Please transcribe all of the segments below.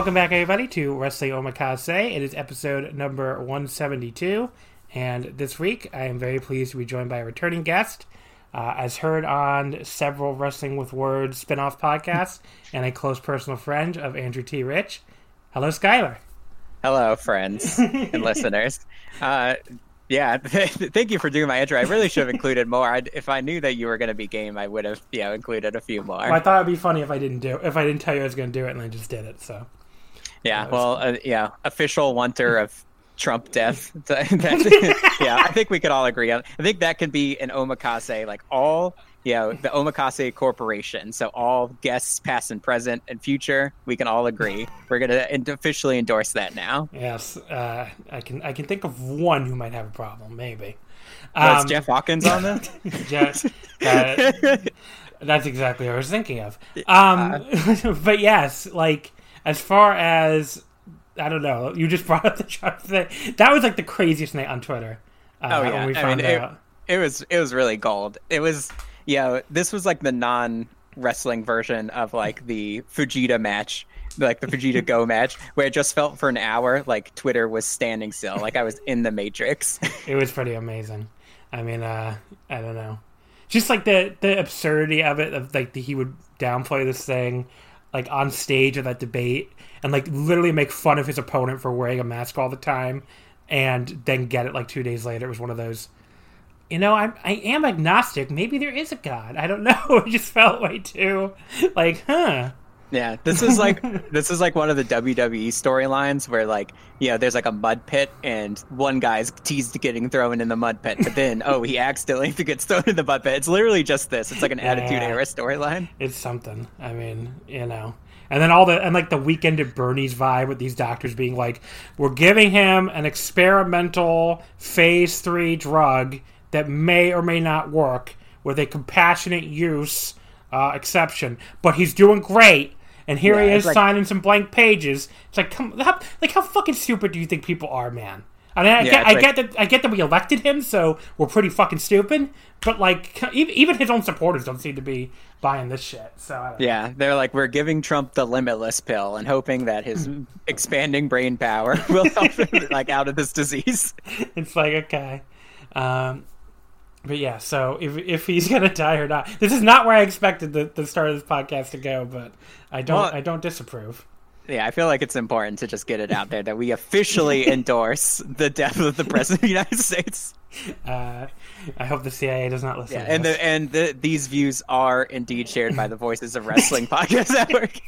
Welcome back, everybody, to Wrestling Omakase. It is episode number 172, and this week I am very pleased to be joined by a returning guest, uh, as heard on several Wrestling with Words spin off podcasts, and a close personal friend of Andrew T. Rich. Hello, Skylar. Hello, friends and listeners. Uh, yeah, thank you for doing my intro. I really should have included more. I'd, if I knew that you were going to be game, I would have, yeah, included a few more. Well, I thought it'd be funny if I didn't do if I didn't tell you I was going to do it and I just did it. So yeah, well, uh, yeah, official wonder of Trump death. yeah, I think we could all agree on. I think that could be an omakase, like all, you know, the omakase corporation. So all guests, past and present and future, we can all agree. We're gonna officially endorse that now. Yes, uh, I can. I can think of one who might have a problem. Maybe. Um, Jeff Hawkins on that? Jeff, uh, that's exactly what I was thinking of. Um, but yes, like as far as I don't know, you just brought up the Trump thing. That was like the craziest night on Twitter. Uh, oh yeah, I mean, it, it, was it was really gold. It was yeah. This was like the non wrestling version of like the Fujita match, like the Fujita Go match, where it just felt for an hour like Twitter was standing still, like I was in the Matrix. it was pretty amazing. I mean, uh, I don't know, just like the the absurdity of it, of like the, he would downplay this thing like on stage of that debate and like literally make fun of his opponent for wearing a mask all the time and then get it like two days later. It was one of those, you know, I'm, I am agnostic. Maybe there is a God. I don't know. It just felt way too like, huh. Yeah, this is like this is like one of the WWE storylines where like you know there's like a mud pit and one guy's teased getting thrown in the mud pit, but then oh he accidentally gets thrown in the mud pit. It's literally just this. It's like an yeah, Attitude Era storyline. It's something. I mean, you know. And then all the and like the weekend at Bernie's vibe with these doctors being like, we're giving him an experimental phase three drug that may or may not work with a compassionate use uh, exception, but he's doing great and here yeah, he is like, signing some blank pages. It's like, come, how, like how fucking stupid do you think people are, man? I mean, I, yeah, get, I like, get that I get that we elected him, so we're pretty fucking stupid. But like, even his own supporters don't seem to be buying this shit. So yeah, they're like, we're giving Trump the limitless pill and hoping that his expanding brain power will help him like out of this disease. It's like okay, um, but yeah. So if if he's gonna die or not, this is not where I expected the, the start of this podcast to go. But I don't well, I don't disapprove. Yeah, I feel like it's important to just get it out there that we officially endorse the death of the president of the United States. Uh, I hope the CIA does not listen. Yeah, and the, and the, these views are indeed shared by the Voices of Wrestling Podcast Network.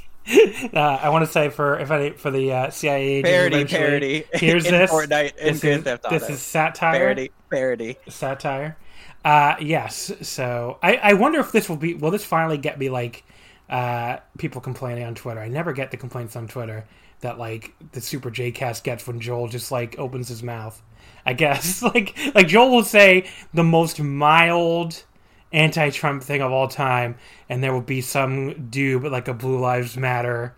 Uh, I want to say for if I for the uh, CIA parody parody here's in this Fortnite this is, this is satire parody parody satire Uh, yes. So I, I wonder if this will be. Will this finally get me like uh, people complaining on Twitter? I never get the complaints on Twitter that like the Super J Cast gets when Joel just like opens his mouth. I guess like like Joel will say the most mild anti-Trump thing of all time, and there will be some dude with like a Blue Lives Matter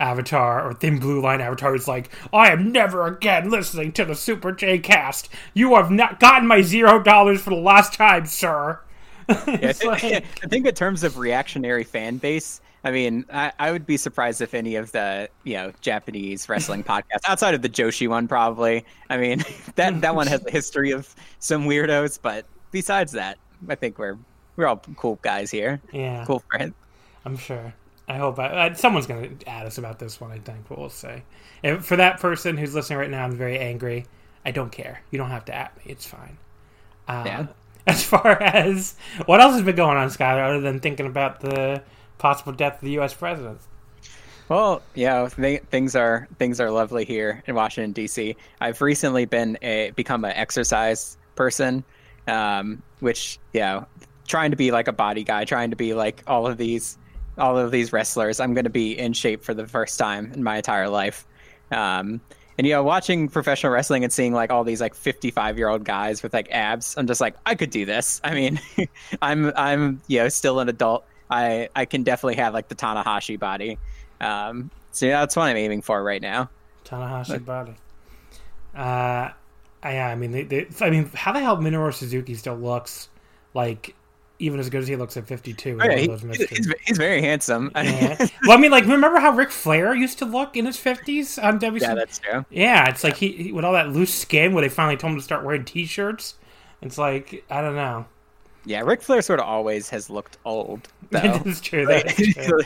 avatar or thin blue line avatar is like, I am never again listening to the Super J cast. You have not gotten my zero dollars for the last time, sir. yeah, like... I think in terms of reactionary fan base, I mean, I, I, would be surprised if any of the you know Japanese wrestling podcasts outside of the Joshi one probably. I mean, that that one has a history of some weirdos, but besides that, I think we're we're all cool guys here. Yeah, cool friends. I'm sure. I hope I, uh, someone's going to add us about this one. I think, but we'll say. If, for that person who's listening right now, I'm very angry. I don't care. You don't have to at me. It's fine. Uh, yeah. As far as what else has been going on, Skyler, other than thinking about the possible death of the U.S. president? Well, yeah, things are things are lovely here in Washington D.C. I've recently been a become an exercise person, um, which yeah, trying to be like a body guy, trying to be like all of these all of these wrestlers. I'm going to be in shape for the first time in my entire life. Um, and you know, watching professional wrestling and seeing like all these like 55 year old guys with like abs, I'm just like, I could do this. I mean, I'm I'm you know still an adult. I I can definitely have like the Tanahashi body. Um, so yeah, that's what I'm aiming for right now. Tanahashi but, body. Uh, yeah, I mean, they, they, I mean, how the hell Minoru Suzuki still looks like even as good as he looks at 52. Oh, yeah, he, he's, he's, very handsome. Yeah. well, I mean, like, remember how Ric Flair used to look in his 50s on WC? Yeah, that's true. Yeah, it's like he, he, with all that loose skin where they finally told him to start wearing t shirts. It's like, I don't know. Yeah, Ric Flair sort of always has looked old. that's true. That's true.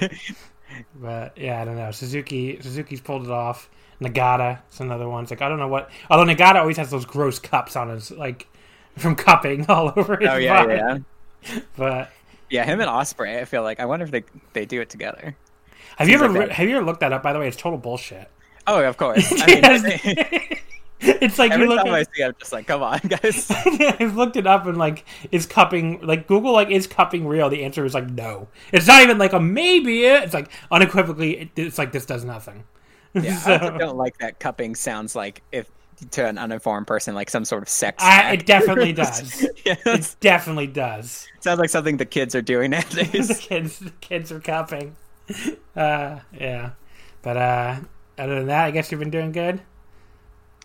but yeah, I don't know. Suzuki Suzuki's pulled it off. Nagata is another one. It's like I don't know what. Although Nagata always has those gross cups on his like from cupping all over oh, his. Oh yeah, body. yeah. but yeah, him and Ospreay. I feel like I wonder if they they do it together. Have Seems you ever like have you ever looked that up? By the way, it's total bullshit. Oh, of course. I mean, it's like every you look time at... I see, I'm just like, come on, guys. I've looked it up and like, is cupping like Google like is cupping real? The answer is like no. It's not even like a maybe. It's like unequivocally, it's like this does nothing. Yeah, so... I don't like that cupping sounds like if to an uninformed person like some sort of sex. I, it definitely does. yes. It definitely does. Sounds like something the kids are doing nowadays. the kids, the kids are cupping. Uh, yeah, but uh, other than that, I guess you've been doing good.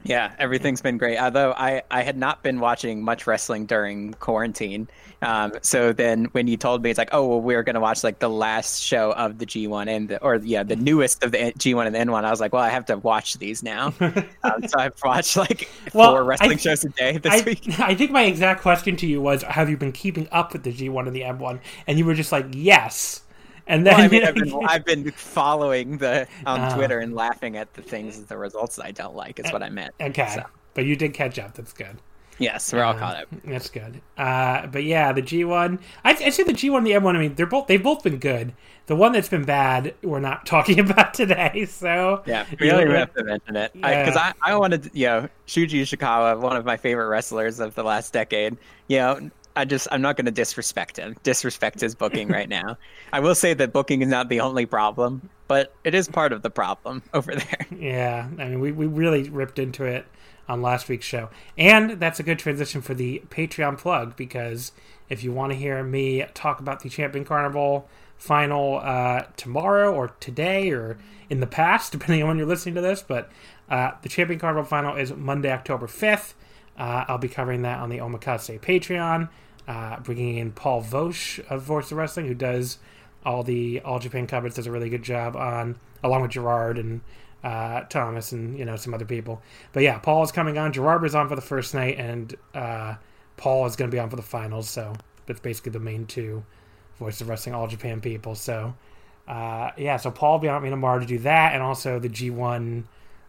Yeah, everything's been great. Although I, I had not been watching much wrestling during quarantine. Um, so then when you told me it's like, oh, well, we're going to watch like the last show of the G1 and the, or yeah, the newest of the G1 and the N1. I was like, well, I have to watch these now. um, so I've watched like well, four wrestling I, shows a day this I, week. I think my exact question to you was, have you been keeping up with the G1 and the N1? And you were just like, yes. And then well, I mean, I've, been, I've been following the on uh, Twitter and laughing at the things, the results that I don't like. Is what I meant. Okay, so. but you did catch up. That's good. Yes, we're all caught up. That's good. Uh, but yeah, the G one. I would say the G one, the N one. I mean, they're both they've both been good. The one that's been bad, we're not talking about today. So yeah, we even have to mention it because yeah. I, I, I wanted you know Shuji Ishikawa, one of my favorite wrestlers of the last decade. You know, I just I'm not going to disrespect him, disrespect his booking right now. I will say that booking is not the only problem, but it is part of the problem over there. Yeah, I mean we we really ripped into it on last week's show, and that's a good transition for the Patreon plug because if you want to hear me talk about the Champion Carnival final uh, tomorrow or today or in the past, depending on when you're listening to this, but uh, the Champion Carnival final is Monday, October 5th. Uh, I'll be covering that on the Omakase Patreon uh, bringing in Paul Vosch of Voice of Wrestling, who does all the All Japan covers, does a really good job on, along with Gerard and uh, Thomas and you know some other people. But yeah, Paul is coming on. Gerard is on for the first night, and uh, Paul is going to be on for the finals. So that's basically the main two Voice of Wrestling All Japan people. So uh, yeah, so Paul will be on me tomorrow to do that, and also the G1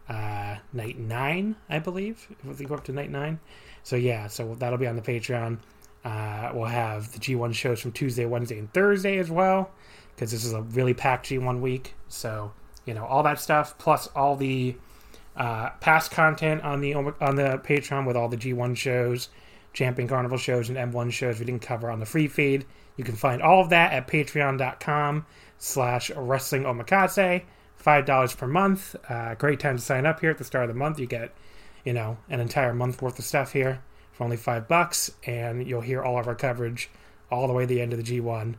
uh, night nine, I believe. If we go up to night nine. So yeah, so that'll be on the Patreon. Uh, we'll have the G1 shows from Tuesday, Wednesday, and Thursday as well, because this is a really packed G1 week. So you know all that stuff, plus all the uh, past content on the on the Patreon with all the G1 shows. Champion Carnival shows and N1 shows we didn't cover on the free feed. You can find all of that at patreon.com slash wrestling omakase. $5 per month. Uh, great time to sign up here at the start of the month. You get, you know, an entire month worth of stuff here for only five bucks, and you'll hear all of our coverage all the way to the end of the G1.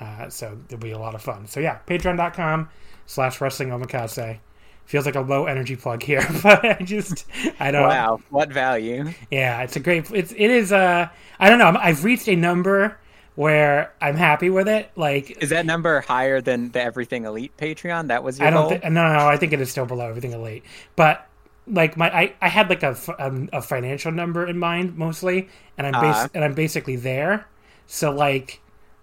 Uh, so it'll be a lot of fun. So yeah, patreon.com slash wrestling omakase. Feels like a low energy plug here, but I just I don't. Wow, what value? Yeah, it's a great. It's it is. Uh, I don't know. I've reached a number where I'm happy with it. Like, is that number higher than the Everything Elite Patreon? That was your I don't. Th- no, no, I think it is still below Everything Elite, but like my I, I had like a, f- um, a financial number in mind mostly, and I'm bas- Uh-huh. and I'm basically there. So like,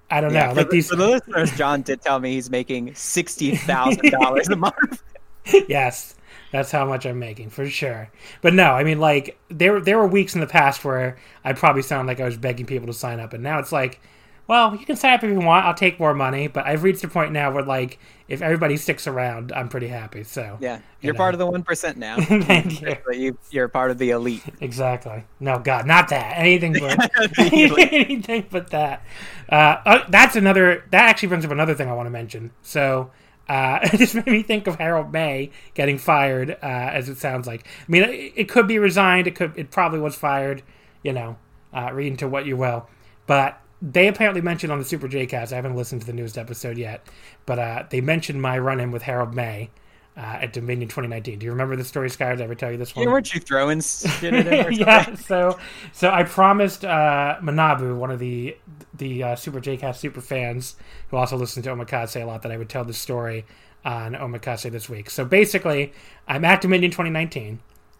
I don't Yeah, know. Like the, these. for the listeners, John did tell me he's making sixty thousand dollars a month. yes, that's how much I'm making for sure. But no, I mean like there there were weeks in the past where I probably sound like I was begging people to sign up, and now it's like, well, you can sign up if you want. I'll take more money, but I've reached a point now where like if everybody sticks around, I'm pretty happy. So Yeah, you you're know. part of the one percent now. Thank you. you. You're part of the elite. Exactly. No, God, not that. Anything but anything but that. Uh, uh, that's another. That actually brings up another thing I want to mention. So. Uh, it just made me think of Harold Meij getting fired, uh, as it sounds like. I mean, it, it could be resigned. It could. It probably was fired. You know, uh, read into what you will. But they apparently mentioned on the Super J Cast. I haven't listened to the newest episode yet, but uh, they mentioned my run-in with Harold Meij uh, at Dominion 2019. Do you remember the story, Sky? Did I ever tell you this one? Yeah, weren't you throwing shit at him or yeah, so so I promised uh, Manabu, one of the the uh, Super JCast super fans who also listen to Omakase a lot, that I would tell the story on Omakase this week. So basically, I'm at Dominion 2019.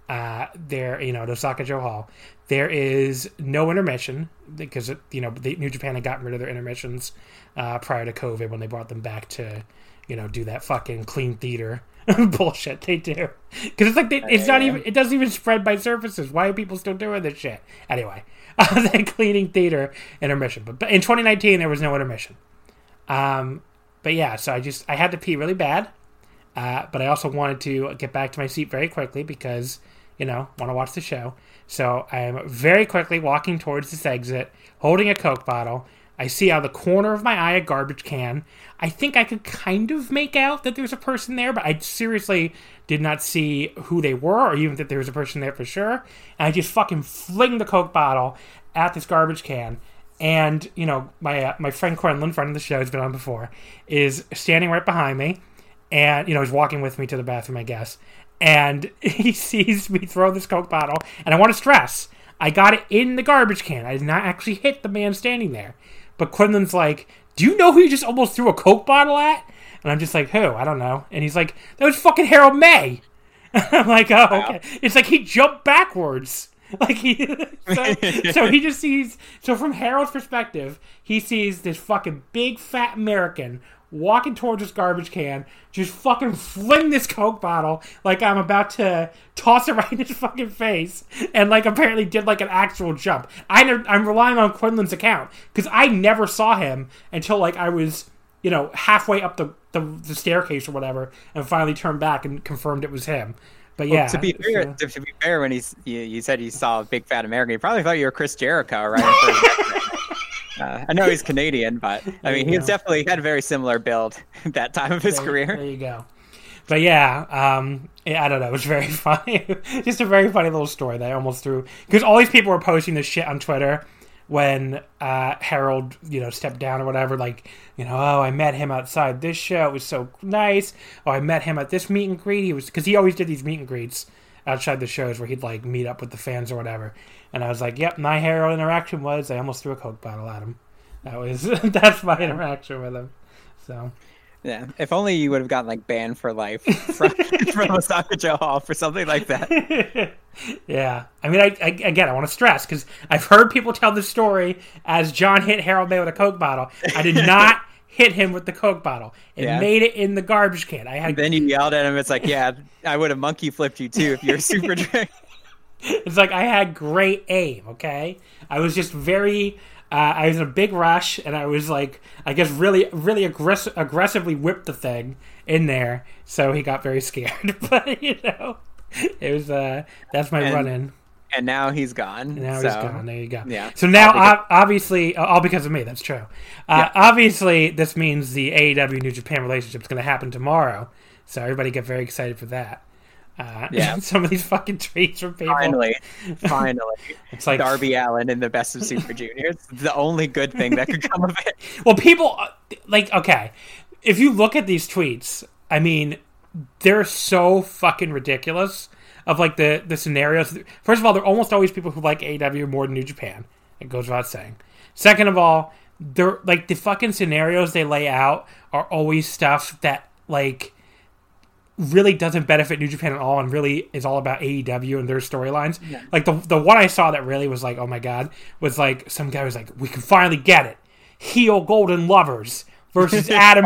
Uh, there, you know, at Osaka-jo Hall. There is no intermission because you know the New Japan had gotten rid of their intermissions uh, prior to COVID when they brought them back to, you know, do that fucking clean theater bullshit they do. Because it's like they, it's not even it doesn't even spread by surfaces. Why are people still doing this shit? Anyway, uh, that cleaning theater intermission. But, but in 2019 there was no intermission. Um, but yeah, so I just I had to pee really bad. Uh, but I also wanted to get back to my seat very quickly because, you know, want to watch the show. So I am very quickly walking towards this exit, holding a Coke bottle. I see out of the corner of my eye a garbage can. I think I could kind of make out that there's a person there, but I seriously did not see who they were or even that there was a person there for sure. And I just fucking fling the Coke bottle at this garbage can. And, you know, my uh, my friend Quinlan, friend of the show, has been on before, is standing right behind me and you know he's walking with me to the bathroom i guess and he sees me throw this coke bottle and i want to stress i got it in the garbage can. I did not actually hit the man standing there. But quinlan's like do you know who you just almost threw a coke bottle at? And i'm just like who? I don't know. And he's like that was fucking harold meij. I'm like oh okay. It's like he jumped backwards. Like he so, so he just sees so from harold's perspective he sees this fucking big fat american walking towards this garbage can, just fucking fling this Coke bottle like I'm about to toss it right in his fucking face, and like apparently did like an actual jump. I ne- I'm relying on Quinlan's account because I never saw him until like I was you know halfway up the, the the staircase or whatever, and finally turned back and confirmed it was him. But yeah, to be fair, to, to be fair, when he's you, you said you saw a big fat American, he probably thought you were Chris Jericho, right? uh, I know he's Canadian, but I mean, he's definitely had a very similar build at that time of his there, career. There you go. But yeah, um, yeah, I don't know. It was very funny. Just a very funny little story that I almost threw because all these people were posting this shit on Twitter when uh, Harold, you know, stepped down or whatever. Like, you know, oh, I met him outside this show. It was so nice. Oh, I met him at this meet and greet. He was because he always did these meet and greets outside the shows where he'd like meet up with the fans or whatever. And I was like, yep, my Harold interaction was I almost threw a coke bottle at him. That was that's my interaction with him. So. Yeah, if only you would have gotten like banned for life from, from Osaka-jo Hall for something like that. yeah, I mean, I, I again, I want to stress because I've heard people tell this story as John hit Harold Meij with a Coke bottle. I did not hit him with the Coke bottle. It Yeah. made it in the garbage can. I had Then you yelled at him. It's like, yeah, I would have monkey flipped you too if you're super drunk. It's like I had great aim. Okay, I was just very. Uh, I was in a big rush, and I was like, I guess, really, really aggress- aggressively whipped the thing in there, so he got very scared. but you know, it was uh, that's my And- run in. and now he's gone. And now so, he's gone. There you go. Yeah. So now, All because- ob- obviously, uh, all because of me. That's true. Uh, Obviously, this means the AEW New Japan relationship is going to happen tomorrow. So everybody get very excited for that. Uh, Yeah. some of these fucking tweets from people. Finally, finally, It's like Darby Allin in the Best of Super Juniors. The only good thing that could come of it. Well, people uh, like okay. If you look at these tweets, I mean, they're so fucking ridiculous. Of like the the scenarios. First of all, they're almost always people who like AW more than New Japan. It goes without saying. Second of all, they're like the fucking scenarios they lay out are always stuff that like really doesn't benefit New Japan at all and really is all about AEW and their storylines. Like the the one I saw that really was like, oh my god, was like some guy was like, we can finally get it. Heel Golden Lovers versus Adam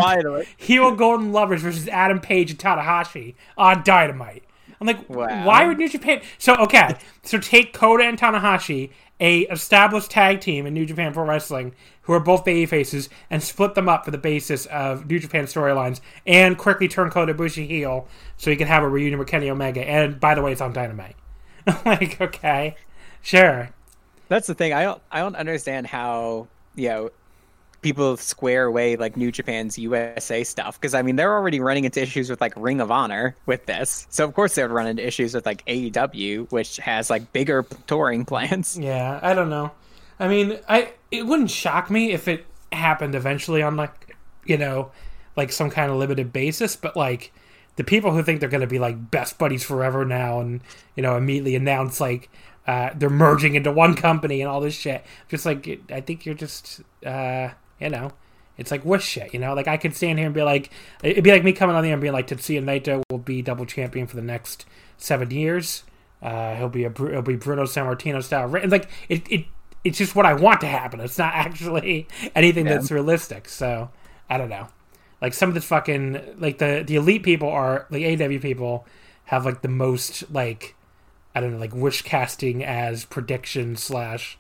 Heel Golden Lovers versus Adam Page and Tanahashi on Dynamite. I'm like, Wow. why would New Japan? So okay, so take Kota and Tanahashi, a established tag team in New Japan Pro Wrestling, who are both baby faces, and split them up for the basis of New Japan storylines, and quickly turn Kota Ibushi heel, so you can have a reunion with Kenny Omega. And by the way, it's on Dynamite. I'm like, okay, sure. That's the thing. I don't. I don't understand how you know people square away like New Japan's USA stuff because I mean they're already running into issues with like Ring of Honor with this, so of course they would run into issues with like AEW, which has like bigger touring plans. Yeah, I don't know. I mean, I it wouldn't shock me if it happened eventually on like you know, like some kind of limited basis, but like the people who think they're going to be like best buddies forever now and you know immediately announce like uh, they're merging into one company and all this shit just like i think you're just uh, you know? It's like wish shit you know? Like i could stand here and be like it'd be like me coming on there and being like tetsuya naito will be double champion for the next seven years. Uh, he'll be a he'll be bruno sammartino style. Like it, it it's just what i want to happen. It's not actually anything Yeah. that's realistic so i don't know. Like some of this fucking like the the elite people are like AW people have like the most like I don't know like wish casting as prediction slash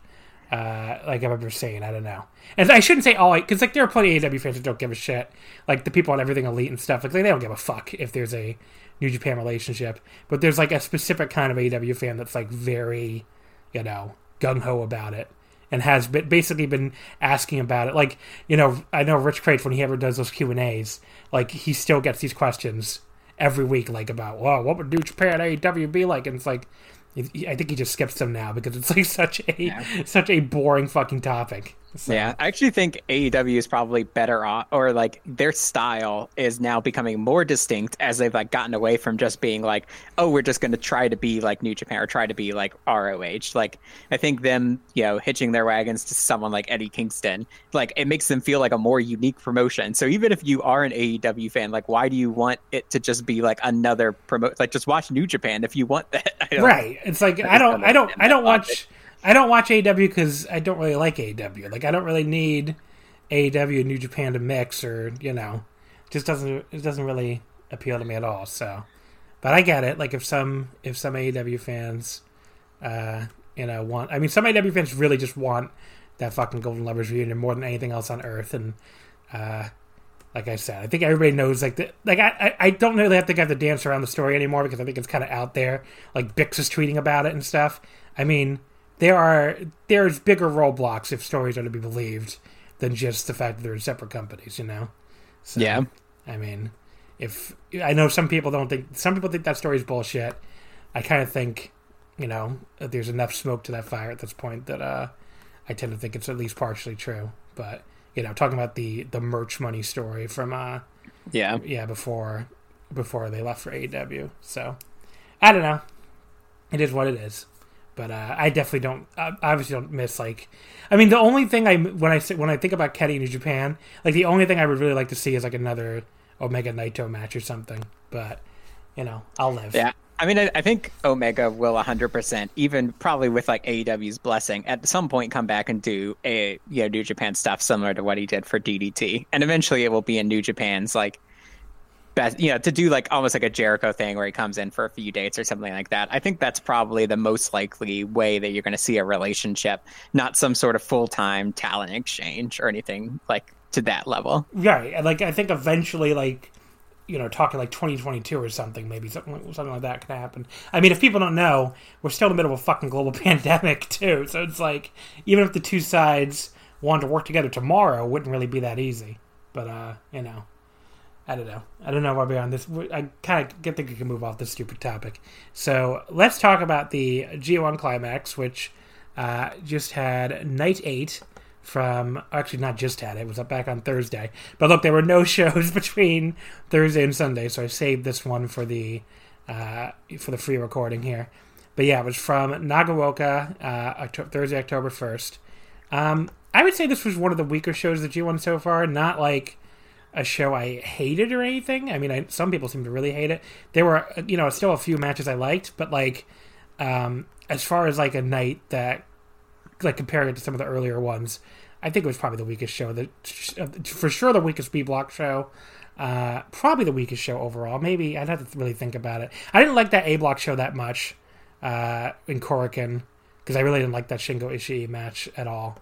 uh like I've ever seen I don't know and I shouldn't say all because like there are plenty of AW fans that don't give a shit like the people on everything elite and stuff like they don't give a fuck if there's a New Japan relationship but there's like a specific kind of AW fan that's like very you know gung ho about it and has been basically been asking about it. Like you know, I know Rich Kraetsch when he ever does those Q and A's, like he still gets these questions every week, like about well, what would New Japan AEW be like? And it's like, I think he just skips them now because it's like such a such a boring fucking topic. So, Yeah, I actually think AEW is probably better off, or like their style is now becoming more distinct as they've like gotten away from just being like, oh, we're just going to try to be like New Japan or try to be like ROH. Like, I think them, you know, hitching their wagons to someone like Eddie Kingston, like it makes them feel like a more unique promotion. So even if you are an AEW fan, like, why do you want it to just be like another promote? Like, just watch New Japan if you want that. Right. It's like I don't, I don't, I don't watch, I don't watch AW because I don't really like AW. Like I don't really need AW and New Japan to mix, or you know, just doesn't it doesn't really appeal to me at all. So, but I get it. Like if some if some AEW fans, uh, you know, want. I mean, some AEW fans really just want that fucking Golden Lovers reunion more than anything else on earth, and uh, like I said, I think everybody knows like the, like I, I I don't really have to have to dance around the story anymore because I think it's kind of out there. Like Bix is tweeting about it and stuff. I mean, there are there's bigger roadblocks if stories are to be believed than just the fact that they're in separate companies. You know. So, Yeah. I mean, if I know some people don't think some people think that story's bullshit. I kind of think, you know, that there's enough smoke to that fire at this point that uh, I tend to think it's at least partially true. But you know, talking about the the merch money story from uh, Yeah. yeah before before they left for AEW. So I don't know. It is what it is. But uh, I definitely don't. I obviously don't miss like. I mean, the only thing I when I when I think about Kenny in New Japan, like the only thing I would really like to see is like another Omega Naito match or something. But you know, I'll live. Yeah. I mean, I, I think Omega will 100%, even probably with like AEW's blessing, at some point come back and do a you know New Japan stuff similar to what he did for DDT, and eventually it will be in New Japan's like best, you know, to do like almost like a Jericho thing where he comes in for a few dates or something like that. I think that's probably the most likely way that you're going to see a relationship, not some sort of full time talent exchange or anything like to that level. Right. And like I think eventually like you know, talking like 2022 or something, maybe something something like that could happen. I mean, if people don't know, we're still in the middle of a fucking global pandemic too. So it's like even if the two sides wanted to work together tomorrow, it wouldn't really be that easy. But uh, you know, I don't know. I don't know why we're on this. I kind of get think we can move off this stupid topic. So let's talk about the G1 climax, which uh, just had night eight from actually not just had it was up back on Thursday. But look, there were no shows between Thursday and Sunday, so I saved this one for the uh, for the free recording here. But yeah, it was from Nagaoka, uh, October, Thursday, October first. Um, I would say this was one of the weaker shows that G1 so far. Not like a show I hated or anything. I mean, I, some people seem to really hate it. There were, you know, still a few matches I liked, but like, um, as far as like a night that like comparing it to some of the earlier ones, I think it was probably the weakest show. The for sure the weakest B block show. Uh, probably the weakest show overall. Maybe I'd have to really think about it. I didn't like that A block show that much uh, in Korakuen because I really didn't like that Shingo Ishii match at all.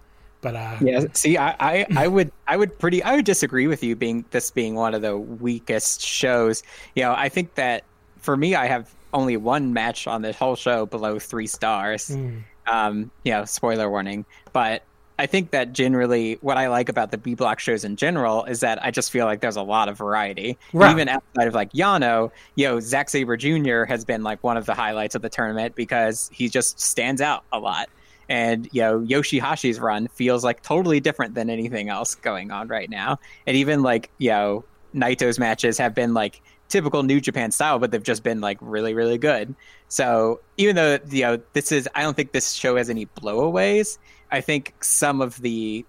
But uh, yeah, see, I, I, I would I would pretty I would disagree with you being this being one of the weakest shows. You know, I think that for me, I have only one match on this whole show below three stars. Mm. Um, you know, spoiler warning. But I think that generally what I like about the B block shows in general is that I just feel like there's a lot of variety. Right. Even outside of like Yano, you know, Zack Sabre Jr. has been like one of the highlights of the tournament because he just stands out a lot. And you know, Yoshihashi's run feels like totally different than anything else going on right now. And even like, you know, Naito's matches have been like typical New Japan style, but they've just been like really, really good. So even though you know this is, I don't think this show has any blowaways. I think some of the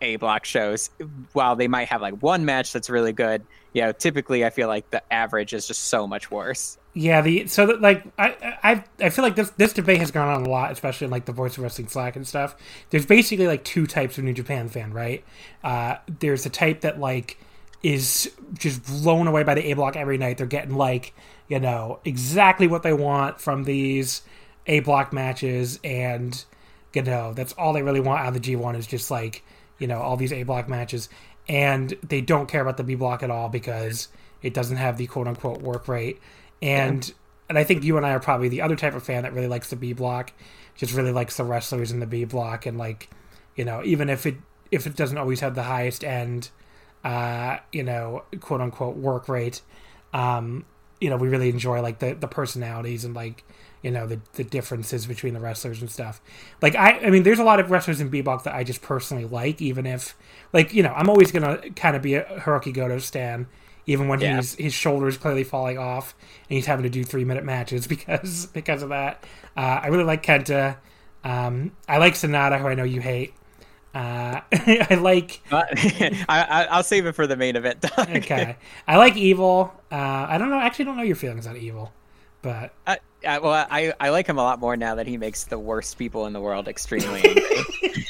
A block shows, while they might have like one match that's really good, you know, typically I feel like the average is just so much worse. Yeah, the so that like I I I feel like this this debate has gone on a lot, especially in like the voice of wrestling Slack and stuff. There's basically like two types of New Japan fan, right? Uh, there's the type that like is just blown away by the A block every night. They're getting like you know exactly what they want from these A block matches, and you know that's all they really want out of the G one is just like you know all these A block matches, and they don't care about the B block at all because it doesn't have the quote unquote work rate, and yeah. and I think you and I are probably the other type of fan that really likes the B block, just really likes the wrestlers in the B block, and like you know even if it if it doesn't always have the highest end uh, you know, quote unquote work rate. Um, you know, we really enjoy like the, the personalities and like, you know, the, the differences between the wrestlers and stuff. Like I I mean there's a lot of wrestlers in B block that I just personally like, even if like, you know, I'm always gonna kind of be a Hirooki Goto stan, even when yeah. he's his shoulders clearly falling off and he's having to do three minute matches because because of that. Uh, I really like Kenta. Um, I like Sanada, who I know you hate. Uh, I like. I, will save it for the main event. okay, I like Evil. Uh, I don't know. Actually, don't know your feelings on Evil, but uh, well, I I like him a lot more now that he makes the worst people in the world extremely angry.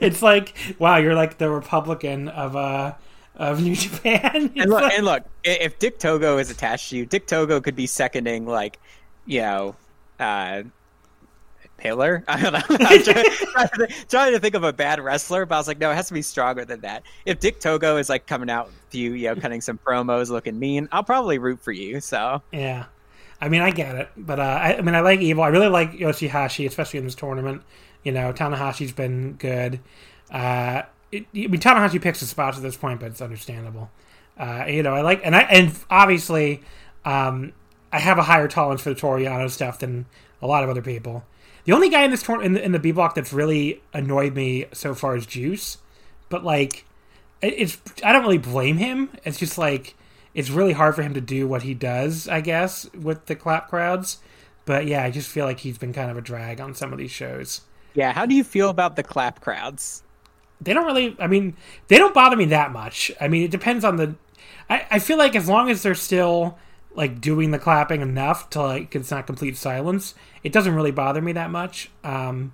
it's like wow, you're like the Republican of uh of New Japan. and look, like... and look, if Dick Togo is attached to you, Dick Togo could be seconding like you know. Uh, Pillar? I don't know. I'm trying, trying, to think of a bad wrestler, but I was like, no, it has to be stronger than that. If Dick Togo is like coming out with you, you know, cutting some promos, looking mean, I'll probably root for you. So yeah, I mean, I get it, but uh, I, I, mean, I like Evil. I really like Yoshihashi, especially in this tournament. You know, Tanahashi's been good. Uh, it, I mean, Tanahashi picks the spots at this point, but it's understandable. Uh, you know, I like, and I, and obviously, um, I have a higher tolerance for the Toru Yano stuff than a lot of other people. The only guy in this in the, in the B block that's really annoyed me so far is Juice, but like, it's I don't really blame him. It's just like it's really hard for him to do what he does, I guess, with the clap crowds. But yeah, I just feel like he's been kind of a drag on some of these shows. Yeah, how do you feel about the clap crowds? They don't really. I mean, they don't bother me that much. I mean, it depends on the. I, I feel like as long as they're still like doing the clapping enough to like it's not complete silence, it doesn't really bother me that much. Um,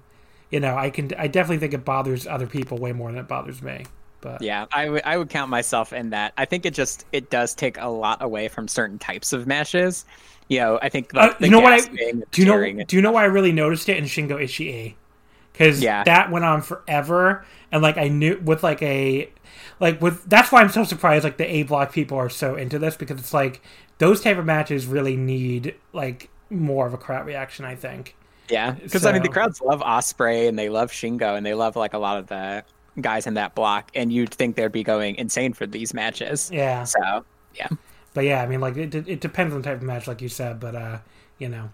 you know, I can I definitely think it bothers other people way more than it bothers me. But yeah, I would count myself in that. I think it just it does take a lot away from certain types of matches. You know, I think like, uh, you know what I do you know do you know why I really noticed it in Shingo Ishii because Yeah. that went on forever, and like I knew with like a like with that's why I'm so surprised like the A block people are so into this because it's like those type of matches really need like more of a crowd reaction. I think. Yeah, because I mean the crowds love Ospreay and they love Shingo and they love like a lot of the guys in that block, and you'd think they'd be going insane for these matches. Yeah. So yeah, But yeah, I mean, like it, it depends on the type of match, like you said. But uh, you know,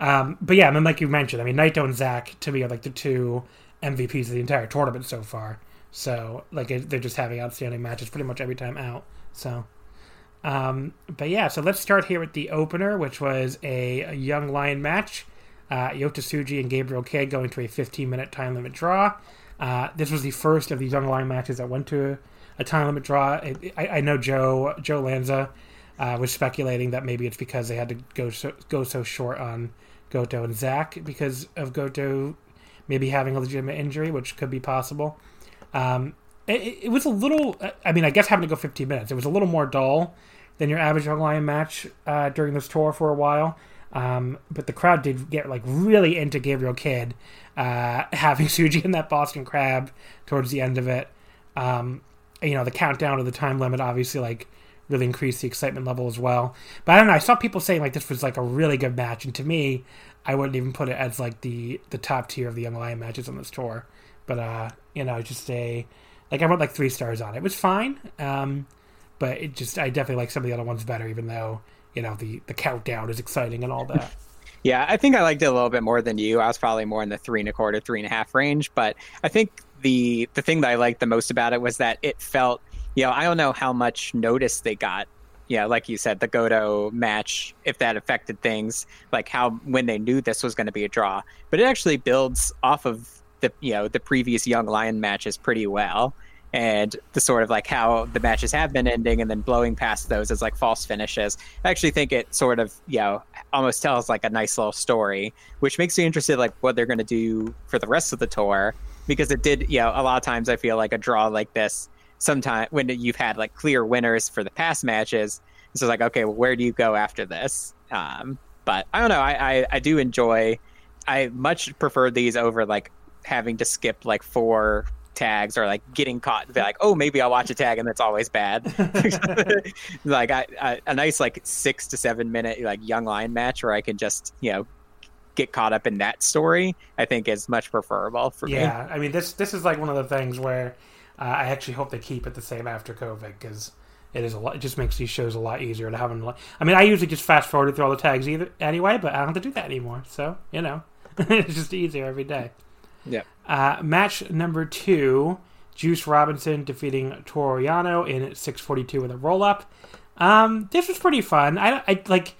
um, but yeah, I mean, like you mentioned, I mean, Naito and Zack to me are like the two MVPs of the entire tournament so far. So like they're just having outstanding matches pretty much every time out. So, um, but yeah, so let's start here with the opener, which was a, a young lion match. Uh, Yota Tsuji and Gabriel Kidd going to a 15 minute time limit draw. Uh, this was the first of the young lion matches that went to a, time limit draw. I, I know Joe Joe Lanza uh, was speculating that maybe it's because they had to go so, go so short on Goto and Zack because of Goto maybe having a legitimate injury, which could be possible. Um, it, it was a little. I mean, I guess having to go 15 minutes, it was a little more dull than your average Young Lion match uh, during this tour for a while. Um, but the crowd did get like really into Gabriel Kidd uh, having Tsuji in that Boston Crab towards the end of it. Um, you know, the countdown to the time limit obviously like really increased the excitement level as well. But I don't know. I saw people saying like this was like a really good match, and to me, I wouldn't even put it as like the the top tier of the Young Lion matches on this tour. But uh, you know, just a like I went like three stars on it. It was fine, um, but it just I definitely like some of the other ones better, even though you know the the countdown is exciting and all that. yeah, I think I liked it a little bit more than you. I was probably more in the three and a quarter, three and a half range, but I think the the thing that I liked the most about it was that it felt, you know, I don't know how much notice they got. Yeah, like you said, the Goto match, if that affected things, like how when they knew this was going to be a draw, but it actually builds off of the you know the previous Young Lion matches pretty well, and the sort of like how the matches have been ending and then blowing past those as like false finishes. I actually think it sort of you know almost tells like a nice little story, which makes me interested like what they're going to do for the rest of the tour. Because it did you know a lot of times I feel like a draw like this sometimes when you've had like clear winners for the past matches. It's like okay well, where do you go after this? Um, but i don't know. I, I i do enjoy i much prefer these over like having to skip like four tags or like getting caught be like oh maybe i'll watch a tag and that's always bad. Like I, I, a nice like six to seven minute like young lion match where i can just you know get caught up in that story i think is much preferable for me. Yeah, I mean this this is like one of the things where uh, I actually hope they keep it the same after COVID because it is a lot. It just makes these shows a lot easier to have. In, I mean, I usually just fast forward through all the tags either anyway, but I don't have to do that anymore. So you know, it's just easier every day. yeah Uh, match number two: Juice Robinson defeating Toru Yano in 6:42 with a roll up. Um, this was pretty fun. I, I like.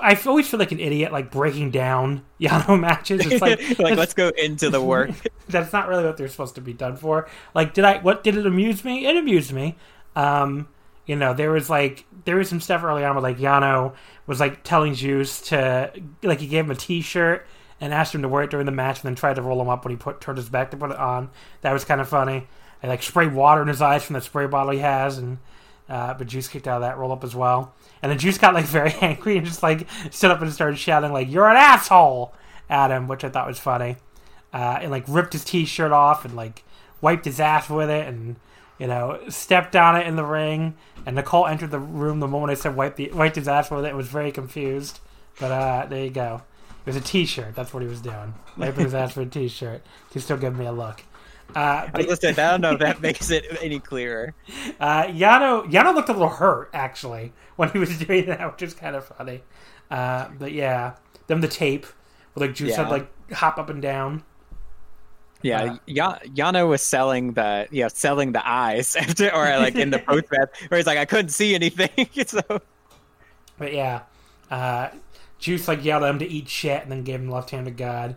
I always feel like an idiot, like breaking down Yano matches. It's like, like let's go into the work that's not really what they're supposed to be done for. Like, did I? What did it amuse me? It amused me. Um, you know, there was like there was some stuff early on where like Yano was like telling Juice to like he gave him a T-shirt and asked him to wear it during the match, and then tried to roll him up when he put turned his back to put it on. That was kind of funny. I like sprayed water in his eyes from the spray bottle he has, and uh, but Juice kicked out of that roll up as well. And then Juice got like very angry and just like stood up and started shouting like "You're an asshole" at him, which I thought was funny. Uh, and like ripped his t-shirt off and like wiped his ass with it and you know stepped on it in the ring. And Nicole entered the room the moment I said wiped the wiped his ass with it. And was very confused, but uh, there you go. It was a t-shirt. That's what he was doing, wiping his ass with a t-shirt. He still giving me a look. Uh, but Listen, I don't know if that makes it any clearer. uh, Yano Yano looked a little hurt actually when he was doing that, which is kind of funny. Uh, but yeah, then the tape where like Juice Yeah. had like hop up and down. Yeah, ya- Yano was selling the you know selling the eyes after or like in the post match where he's like I couldn't see anything. so But yeah, uh, Juice like yelled at him to eat shit and then gave him left hand to God.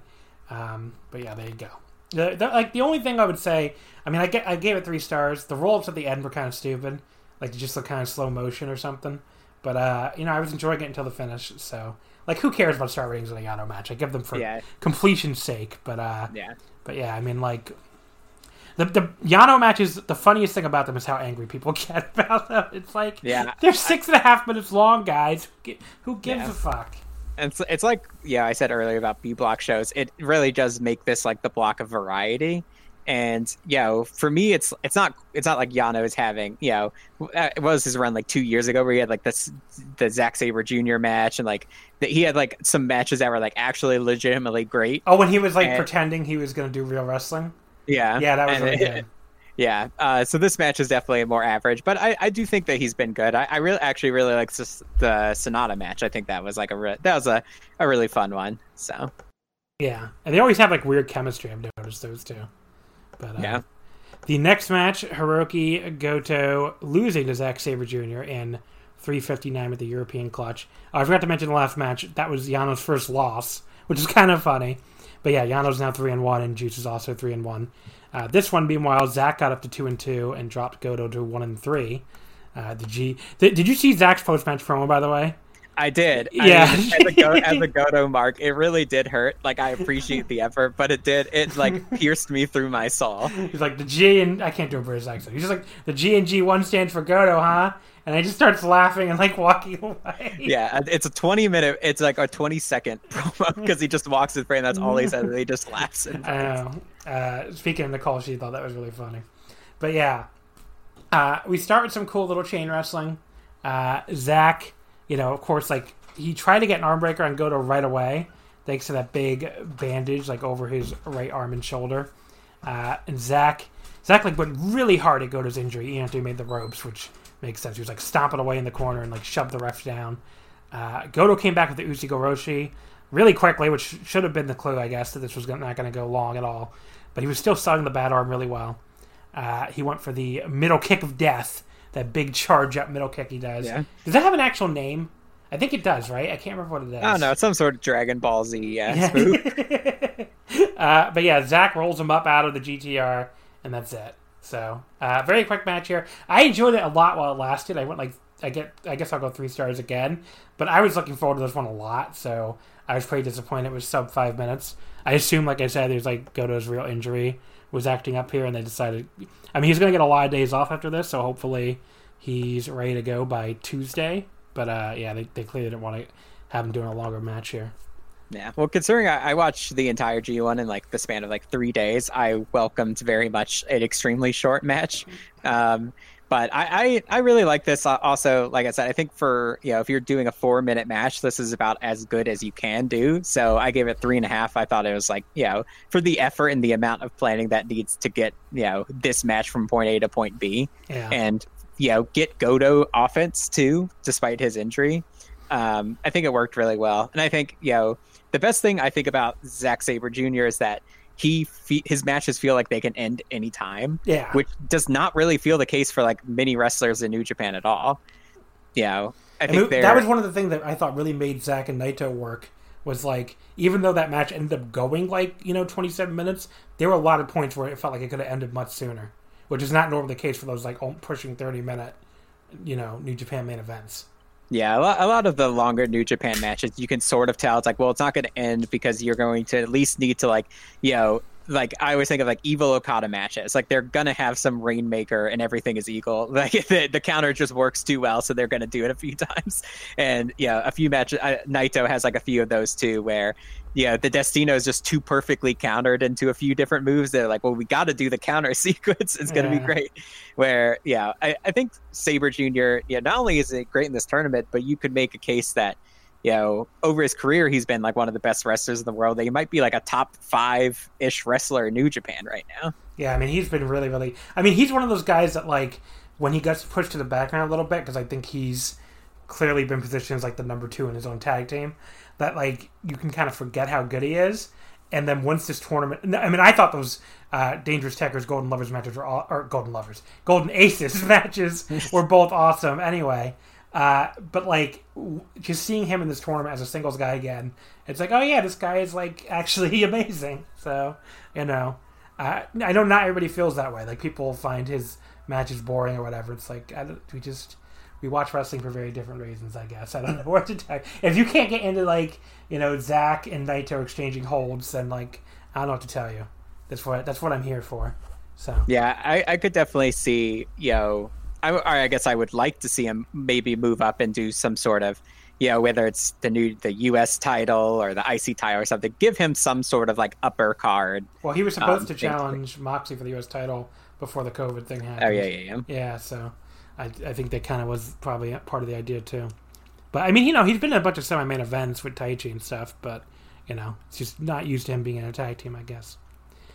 Um, but yeah, there you go. The, the, like the only thing I would say, I mean, I, get, I gave it three stars. The roll ups at the end were kind of stupid, like just look kind of slow motion or something. But uh, you know, I was enjoying it until the finish. So like, who cares about star ratings in a Yano match? I give them for Yeah. completion's sake. But uh, yeah, but yeah, I mean, like the the Yano matches. The funniest thing about them is how angry people get about them. It's like Yeah. they're six and a half minutes long, guys. Who Who gives Yeah. a fuck? And it's, it's like yeah, I said earlier about B block shows. It really does make this like the block of variety. And you know, for me, it's it's not it's not like Yano is having you know uh, it was his run like two years ago where he had like this the Zack Sabre Jr. match and like that he had like some matches that were like actually legitimately great. Oh, when he was like And- pretending he was going to do real wrestling. Yeah, Yeah, that was really it- good. Yeah, uh, so this match is definitely more average, but I, I do think that he's been good. I, I really actually really like the Sanada match. I think that was like a re- that was a, a really fun one. So Yeah, and they always have like weird chemistry. I've noticed those two. But uh, Yeah. the next match, Hirooki Goto losing to Zack Sabre Jr. in 359 with the European Clutch. Oh, I forgot to mention the last match. That was Yano's first loss, which is kind of funny. But yeah, Yano's now three and one, and Juice is also three and one. Uh, this one, meanwhile, Zack got up to two and two and dropped Goto to one and three. Uh, the G. Did, did you see Zack's post match promo by the way? I did. I Yeah. mean, as, a go, as a Goto mark, it really did hurt. Like I appreciate the effort, but it did it like pierced me through my soul. He's like the G and I can't do a British accent. He's just like the G and G one stands for Goto, huh? And I just starts laughing and like walking away. Yeah, it's a twenty minute. It's like a twenty second promo because he just walks in frame. That's all he says. And he just laughs. And, I know. Uh, speaking of Nicole, she thought that was really funny. But yeah, uh, we start with some cool little chain wrestling. Uh, Zack, you know, of course, like he tried to get an arm breaker on Goto right away, thanks to that big bandage like over his right arm and shoulder. Uh, and Zack, Zack like went really hard at Goto's injury even after he made the ropes, which makes sense. He was like stomping away in the corner and like shoved the ref down. Uh, Goto came back with the Ushigoroshi really quickly, which should have been the clue, I guess, that this was not going to go long at all. But he was still selling the bad arm really well. Uh, he went for the middle kick of death, that big charge up middle kick he does. Yeah. Does that have an actual name? I think it does, right? I can't remember what it is. I don't know. It's some sort of Dragon Ball Z yeah, move. uh, but yeah, Zack rolls him up out of the GTR, and that's it. So, uh, very quick match here. I enjoyed it a lot while it lasted. I went like, I get, I guess I'll go three stars again. But I was looking forward to this one a lot, so I was pretty disappointed. It was sub five minutes. I assume, like I said, there's like Goto's real injury was acting up here, and they decided. I mean, he's to get a lot of days off after this, so hopefully he's ready to go by Tuesday. But uh, yeah, they, they clearly didn't want to have him doing a longer match here. Yeah. Well, considering I, I watched the entire G1 in like the span of like three days, I welcomed very much an extremely short match. Um, but I, I, I really like this. Uh, Also, like I said, I think for you know if you're doing a four minute match, this is about as good as you can do. So I gave it three and a half. I thought it was like you know for the effort and the amount of planning that needs to get you know this match from point A to point B Yeah. and you know get Goto offense too, despite his injury. Um, I think it worked really well, and I think you know the best thing I think about Zack Sabre Jr. is that he fe- his matches feel like they can end anytime, yeah. which does not really feel the case for like many wrestlers in New Japan at all. You know, I think they're that was one of the things that I thought really made Zack and Naito work. Was like even though that match ended up going like you know twenty seven minutes, there were a lot of points where it felt like it could have ended much sooner, which is not normally the case for those like pushing thirty minute, you know, New Japan main events. Yeah, a lot, a lot of the longer New Japan matches, you can sort of tell it's like, well, it's not going to end because you're going to at least need to like, you know, like I always think of like Evil Okada matches. Like they're gonna have some Rainmaker and everything is equal. Like the, the counter just works too well, so they're gonna do it a few times. And yeah, a few matches. Uh, Naito has like a few of those too, where yeah, the Destino is just too perfectly countered into a few different moves. They're like, well, we got to do the counter sequence. It's gonna be great. Where yeah, I, I think Sabre Jr. Yeah, not only is it great in this tournament, but you could make a case that you know, over his career, he's been like one of the best wrestlers in the world. That He might be like a top five ish wrestler in New Japan right now. Yeah, I mean he's been really really. I mean he's one of those guys that like when he gets pushed to the background a little bit because I think he's clearly been positioned as like the number two in his own tag team. That like you can kind of forget how good he is, and then once this tournament, I mean I thought those uh, Dangerous Tekkers Golden Lovers matches were all or Golden Lovers Golden Aces matches were both awesome. Anyway. Uh, but like w- just seeing him in this tournament as a singles guy again, it's like, oh yeah, this guy is like actually amazing. So you know, uh, I know not everybody feels that way. Like people find his matches boring or whatever. It's like we just we watch wrestling for very different reasons. I guess I don't know what to tell. you. If you can't get into like you know Zack and Naito exchanging holds, then like I don't know what to tell you. That's what that's what I'm here for. So Yeah, I, I could definitely see, know, I, I guess I would like to see him maybe move up and do some sort of, you know, whether it's the new the U.S. title or the IC title or something, give him some sort of like upper card. Well, he was supposed Um, to challenge Moxie for the U.S. title before the COVID thing happened. Oh yeah, yeah, yeah. Yeah, so I, I think that kind of was probably part of the idea too. But I mean, you know, he's been in a bunch of semi-main events with Taichi and stuff, but you know, it's just not used to him being in a tag team, I guess.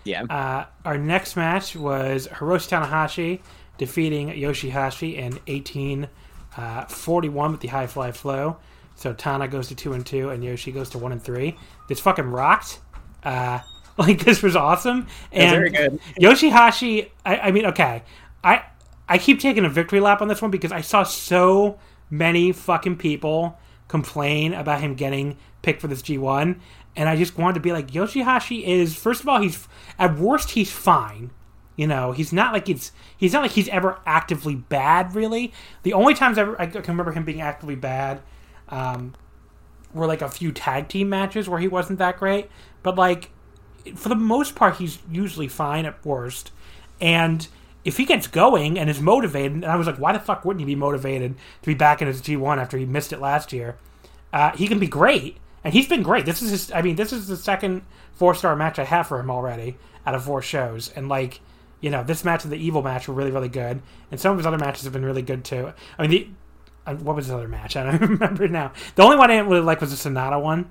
Yeah. Uh, our next match was Hiroshi Tanahashi defeating Yoshihashi in 1841 with the high fly flow. So Tana goes to two and two, and Yoshi goes to one and three. This fucking rocked. Uh, like this was awesome. And very good. Yoshihashi, I, I mean, okay, I I keep taking a victory lap on this one because I saw so many fucking people complain about him getting picked for this G1, and I just wanted to be like, Yoshihashi is first of all, he's at worst he's fine. You know, he's not like it's he's not like he's ever actively bad. Really, the only times ever I can remember him being actively bad um, were like a few tag team matches where he wasn't that great. But like for the most part, he's usually fine at worst. And if he gets going and is motivated, and I was like, why the fuck wouldn't he be motivated to be back in his G1 after he missed it last year? Uh, he can be great, and he's been great. This is his, I mean, this is the second four star match I have for him already out of four shows, and like. You know, this match and the evil match were really, really good, and some of his other matches have been really good too. I mean, the uh, what was the other match? I don't remember now. The only one I didn't really like was the Sanada one,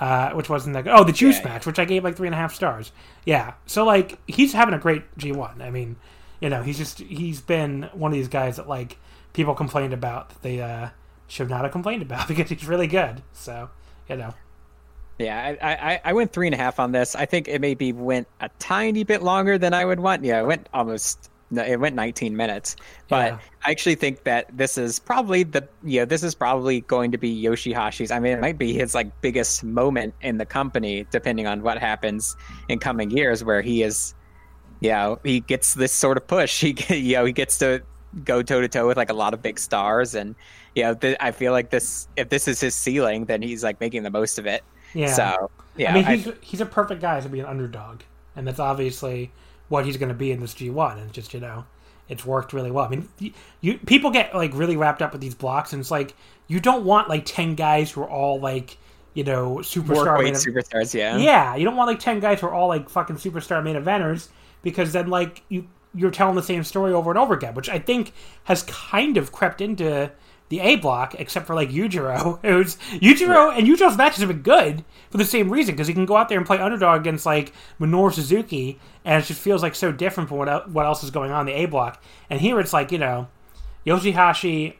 uh, which wasn't that good. Oh, the Juice Yeah. match, which I gave like three and a half stars. Yeah, so like he's having a great G one. I mean, you know, he's just he's been one of these guys that like people complained about that they uh, should not have complained about because he's really good. So you know, Yeah, I, I, I went three and a half on this. I think it maybe went a tiny bit longer than I would want. Yeah, it went almost. It went 19 minutes. But Yeah. I actually think that this is probably the yeah this is probably going to be Yoshihashi's. I mean, it might be his like biggest moment in the company, depending on what happens in coming years, where he is, you know, he gets this sort of push. He you know he gets to go toe to toe with like a lot of big stars, and you know th- I feel like this if this is his ceiling, then he's like making the most of it. Yeah. So yeah, I mean, I- he's he's a perfect guy to be an underdog, and that's obviously what he's going to be in this G one. And just you know, it's worked really well. I mean, you, you people get like really wrapped up with these blocks, and it's like you don't want like ten guys who are all like you know superstar. main superstars. Yeah. yeah, you don't want like ten guys who are all like fucking superstar main eventers because then like you you're telling the same story over and over again, which I think has kind of crept into the A block, except for like Yujiro, who's Yujiro and Yujiro's matches have been good for the same reason because he can go out there and play underdog against like Minoru Suzuki, and it just feels like so different from what el- what else is going on in the A block. And here it's like you know, Yoshihashi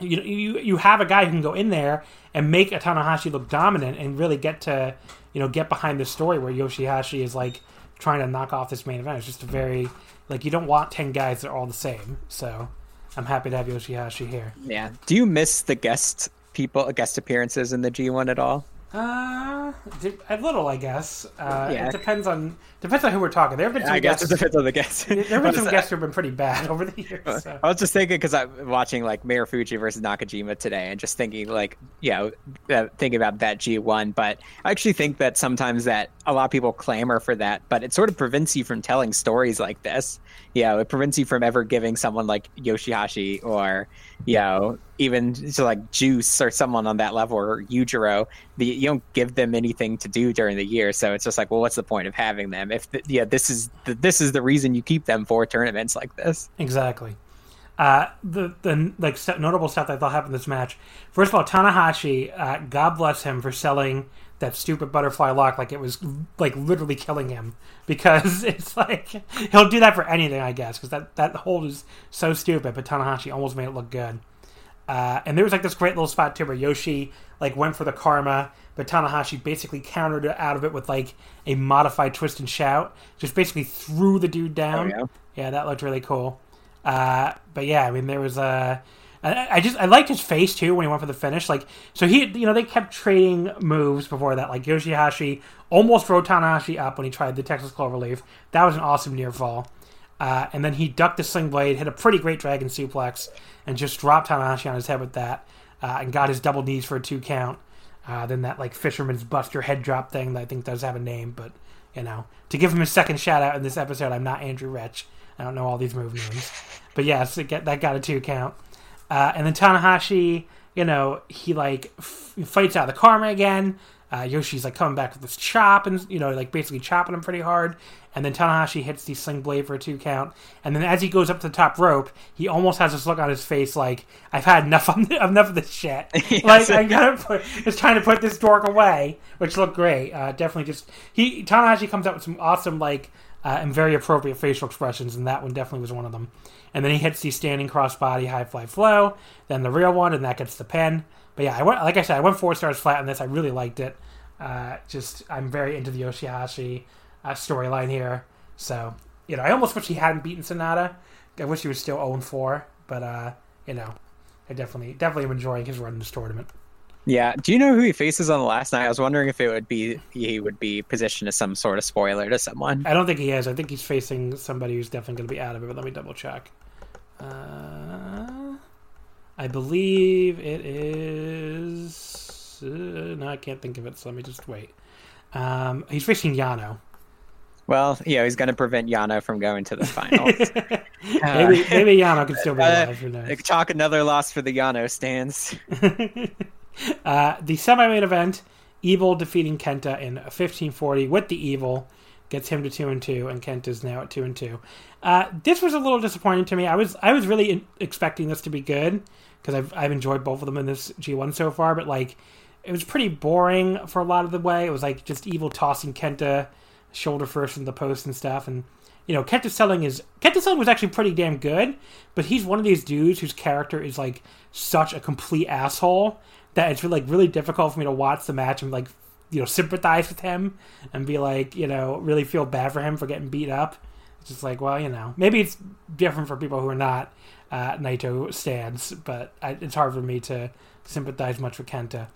you you you have a guy who can go in there and make a Tanahashi look dominant and really get to you know get behind the story where Yoshihashi is like trying to knock off this main event. It's just a very like you don't want ten guys that are all the same. So I'm happy to have Yoshihashi here. Yeah. Do you miss the guest people, guest appearances in the G1 at all? Uh, a little, I guess. Uh, Yeah. It depends on depends on who we're talking. There have been some I guess guests. it depends on the guest. There have been some guests who have been pretty bad over the years. So. I was just thinking because I'm watching like Mayor Fuji versus Nakajima today, and just thinking like, you know, uh, thinking about that G1. But I actually think that sometimes that a lot of people clamor for that, but it sort of prevents you from telling stories like this. You know, it prevents you from ever giving someone like Yoshihashi or, you know, even to like Juice or someone on that level or Yujiro. The, you don't give them anything to do during the year, so it's just like, well, what's the point of having them if the, yeah, this is the, this is the reason you keep them for tournaments like this. Exactly. Uh, the the like notable stuff that I thought happened in this match. First of all, Tanahashi, uh, God bless him for selling that stupid butterfly lock like it was like literally killing him because it's like he'll do that for anything, I guess, because that that hold is so stupid. But Tanahashi almost made it look good. Uh, and there was like this great little spot too where Yoshi like went for the karma, but Tanahashi basically countered it out of it with like a modified twist and shout, just basically threw the dude down. yeah? yeah, that looked really cool. Uh, but yeah, I mean, there was a. I just I liked his face too when he went for the finish. Like, so he, you know, they kept trading moves before that. Like Yoshihashi almost threw Tanahashi up when he tried the Texas Cloverleaf. That was an awesome near fall. Uh, and then he ducked the sling blade, hit a pretty great dragon suplex, and just dropped Tanahashi on his head with that, uh, and got his double knees for a two count. Uh, then that like fisherman's buster head drop thing that I think does have a name, but you know, to give him a second shout out in this episode, I'm not Andrew Rich. I don't know all these move names, but yes, get, that got a two count. Uh, and then Tanahashi you know, he like f- fights out of the karma again. Uh, Yoshi's like coming back with this chop and you know like basically chopping him pretty hard, and then Tanahashi hits the sling blade for a two count, and then as he goes up to the top rope, he almost has this look on his face like I've had enough of enough of this shit. yes. Like I gotta put, just trying to put this dork away, which looked great. Uh, definitely just he Tanahashi comes up with some awesome like uh, and very appropriate facial expressions, and that one definitely was one of them. And then he hits the standing crossbody high fly flow, then the real one, and that gets the pin. But yeah, I went like I said, I went four stars flat on this. I really liked it. Uh, just I'm very into the Yoshihashi uh, storyline here. So you know, I almost wish he hadn't beaten Sanada. I wish he was still 0 4, but uh, you know, I definitely definitely am enjoying his run in this tournament. Yeah. Do you know who he faces on the last night? I was wondering if it would be he would be positioned as some sort of spoiler to someone. I don't think he is. I think he's facing somebody who's definitely going to be out of it. But let me double check. Uh, I believe it is. Uh, no, I can't think of it. So let me just wait. Um, he's facing Yano. Well, yeah, he's going to prevent Yano from going to the finals. maybe, maybe Yano can still be uh, alive. Uh, talk another loss for the Yano stands. uh, the semi-main event: Evil defeating Kenta in 1540 with the Evil gets him to two and two, and Kent is now at two and two. Uh, this was a little disappointing to me. I was I was really in, expecting this to be good because I've I've enjoyed both of them in this G1 so far, but like it was pretty boring for a lot of the way. It was like just evil tossing Kenta shoulder first in the post and stuff, and you know Kenta selling is Kenta selling was actually pretty damn good, but he's one of these dudes whose character is like such a complete asshole that it's like really difficult for me to watch the match and like you know sympathize with him and be like you know really feel bad for him for getting beat up. It's just like well you know maybe it's different for people who are not uh, Naito stands, but I, it's hard for me to sympathize much with Kenta.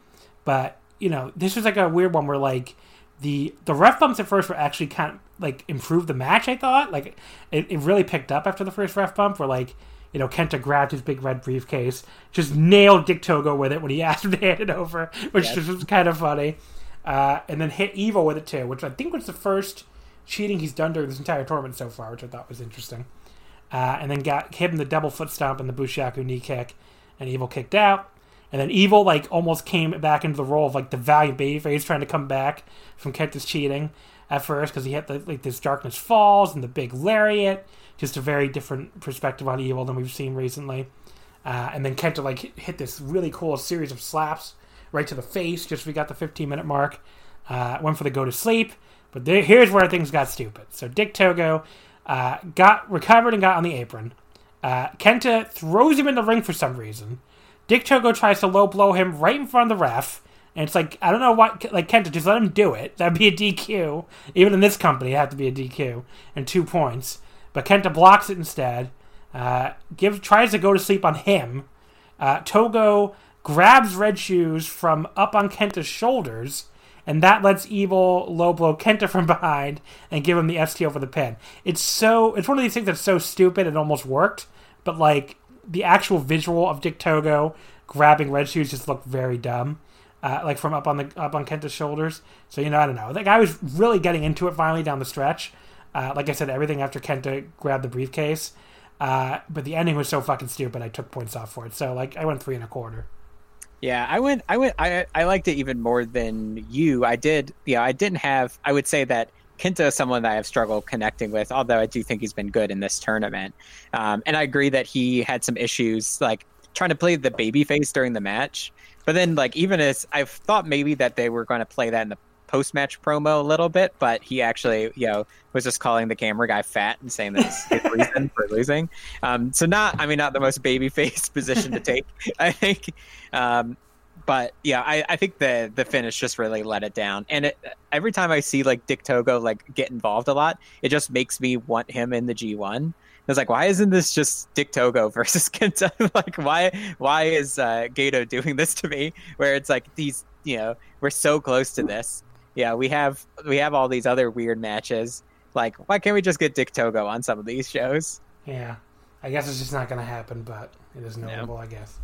But you know this was like a weird one where like the the ref bumps at first were actually kind of like improved the match. I thought like it, it really picked up after the first ref bump where like you know, Kenta grabbed his big red briefcase, just nailed Dick Togo with it when he asked him to hand it over, which yes. just was kind of funny uh, and then hit Evil with it too, which I think was the first cheating he's done during this entire tournament so far, which I thought was interesting. Uh, and then got hit him the double foot stomp and the Busaiku knee kick, and Evil kicked out. And then Evil like almost came back into the role of like the valiant babyface trying to come back from Kenta's cheating at first because he had the, like this darkness falls and the big lariat, just a very different perspective on Evil than we've seen recently. Uh, and then Kenta like hit this really cool series of slaps right to the face just we got the 15 minute mark. Uh, went for the go to sleep, but there, here's where things got stupid. So Dick Togo uh, got recovered and got on the apron. Uh, Kenta throws him in the ring for some reason. Dick Togo tries to low blow him right in front of the ref. And it's like, I don't know what, like, Kenta, just let him do it. That'd be a DQ. Even in this company, it'd have to be a DQ. And two points. But Kenta blocks it instead. Uh, gives, tries to go to sleep on him. Uh, Togo grabs Red Shoes from up on Kenta's shoulders, and that lets Evil low blow Kenta from behind and give him the STO for the pin. It's so it's one of these things that's so stupid it almost worked, but like the actual visual of Dick Togo grabbing Red Shoes just looked very dumb. Uh, like from up on the up on Kenta's shoulders. So you know, I don't know. The guy was really getting into it finally down the stretch. Uh, like I said, everything after Kenta grabbed the briefcase. Uh, but the ending was so fucking stupid. I took points off for it. So like I went three and a quarter. Yeah, I went. I went. I I liked it even more than you. I did. Yeah, I didn't have. I would say that Kenta is someone that I have struggled connecting with. Although I do think he's been good in this tournament, um, and I agree that he had some issues like trying to play the baby face during the match. But then, like even as I thought maybe that they were going to play that in the post match promo a little bit, but he actually, you know, was just calling the camera guy fat and saying that's his reason for losing. Um, so not, I mean, not the most baby face position to take, I think. Um, but yeah, I, I think the the finish just really let it down. And it, every time I see like Dick Togo like get involved a lot, it just makes me want him in the G one. It's like, why isn't this just Dick Togo versus Kenta? like, why why is uh, Gedo doing this to me? Where it's like these, you know, we're so close to this, yeah, we have we have all these other weird matches. Like, why can't we just get Dick Togo on some of these shows? Yeah, I guess it's just not going to happen, but it is notable, I guess.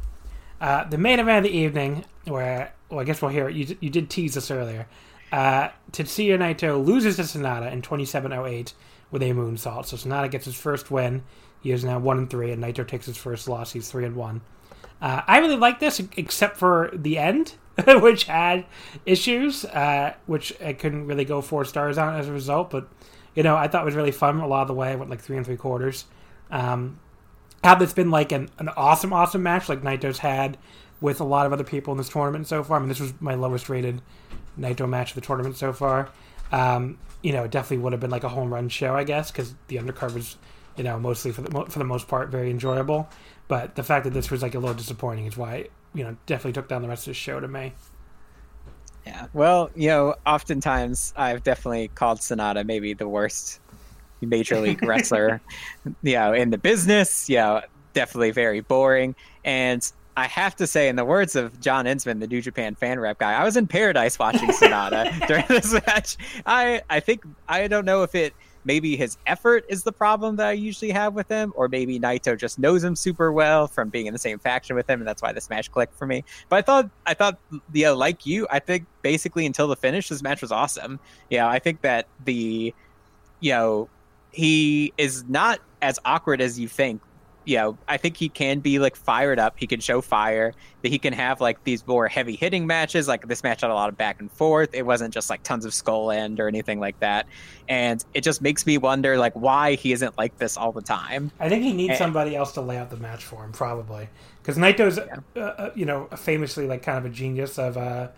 Uh, the main event of the evening, where well, I guess we'll hear it. You you did tease this earlier. Uh, Tetsuya Naito loses to Sanada in 27:08 with a moonsault. So Sanada gets his first win. He is now one and three, and Naito takes his first loss. He's three and one. Uh, I really like this, except for the end, which had issues, uh, which I couldn't really go four stars on as a result. But you know, I thought it was really fun a lot of the way. I went like three and three quarters. Um, had this been like an, an awesome, awesome match like Naito's had with a lot of other people in this tournament so far, I mean, this was my lowest rated Naito match of the tournament so far. Um, you know, it definitely would have been like a home run show, I guess, because the undercard was, you know, mostly for the for the most part very enjoyable. But the fact that this was like a little disappointing is why you know definitely took down the rest of the show to me. Yeah, well, you know, oftentimes I've definitely called Sanada maybe the worst major league wrestler, you know, in the business. You know, definitely very boring. And I have to say, in the words of John Ensman, the New Japan fan rep guy, I was in paradise watching Sanada during this match. I I think I don't know if it maybe his effort is the problem that I usually have with him, or maybe Naito just knows him super well from being in the same faction with him, and that's why this match clicked for me. But I thought, I thought, yeah, like you, I think basically until the finish, this match was awesome. Yeah, I think that the, you know, he is not as awkward as you think you know, I think he can be like fired up. He can show fire. That he can have like these more heavy hitting matches. Like this match had a lot of back and forth. It wasn't just like tons of skull end or anything like that. And it just makes me wonder like why he isn't like this all the time. I think he needs and, somebody else to lay out the match for him, probably because Naito's yeah. uh, uh, you know famously like kind of a genius of uh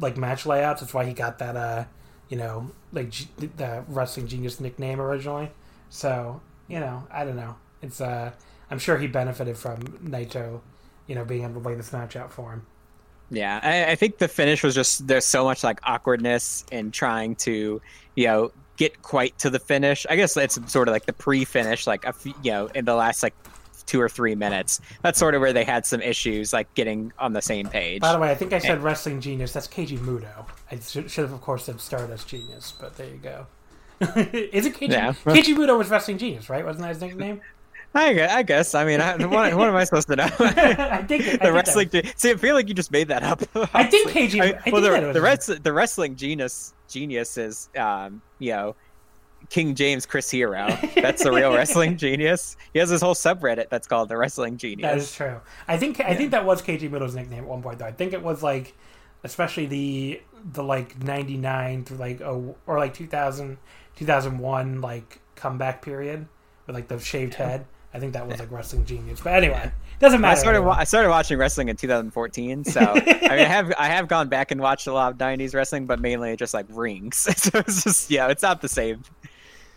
like match layouts. That's why he got that uh you know like G- the wrestling genius nickname originally. So you know I don't know. It's uh I'm sure he benefited from Naito, you know, being able to lay this match out for him. Yeah, I, I, think the finish was just there's so much like awkwardness in trying to, you know, get quite to the finish. I guess it's sort of like the pre-finish, like a few, you know, in the last like two or three minutes. That's sort of where they had some issues, like getting on the same page. By the way, I think I said wrestling genius. That's Keiji Muto. I should, should have, of course, said Stardust Genius, but there you go. Is it Keiji? Yeah. Keiji Muto was wrestling genius, right? Wasn't that his nickname? I, I guess. I mean, I, what, what, am I supposed to know? I think the I wrestling. Think see, I feel like you just made that up. I think KG. I, I well, the, the, res- the wrestling genius genius is, um, you know, King James Chris Hero. That's the real wrestling genius. He has his whole subreddit that's called the Wrestling Genius. That is true. I think I think that was Keiji Muto's nickname at one point though. I think it was like, especially the the like ninety nine through like oh or like 2000, 2001 like comeback period with like the shaved yeah. head. I think that was like Wrestling Genius. But anyway, doesn't matter. I started anyway. I started watching wrestling in 2014, so I mean I have I have gone back and watched a lot of 90s wrestling, but mainly just like rings. so it's just yeah, it's not the same.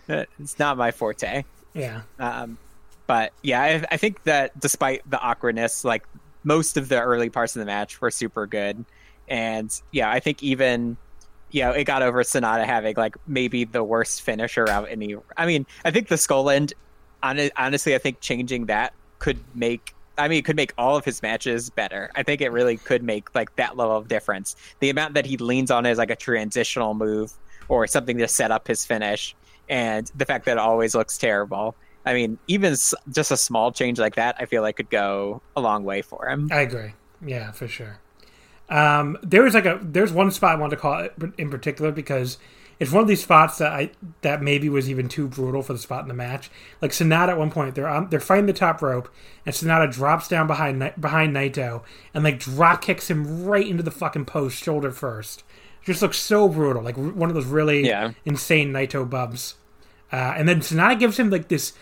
It's not my forte. Yeah. Um, but yeah, I, I think that despite the awkwardness, like most of the early parts of the match were super good, and yeah, I think even you know, it got over Sanada having like maybe the worst finisher out any. I mean, I think the skull end honestly, I think changing that could make. I mean, it could make all of his matches better. I think it really could make like that level of difference. The amount that he leans on as like a transitional move or something to set up his finish, and the fact that it always looks terrible. I mean, even just a small change like that, I feel like could go a long way for him. I agree. Yeah, for sure. Um, there was like a there's one spot I wanted to call it in particular because it's one of these spots that I that maybe was even too brutal for the spot in the match. Like Sanada at one point, they're on, they're fighting the top rope, and Sanada drops down behind behind Naito and like drop kicks him right into the fucking post, shoulder first. It just looks so brutal, like one of those really yeah. insane Naito bubs. Uh, and then Sanada gives him like this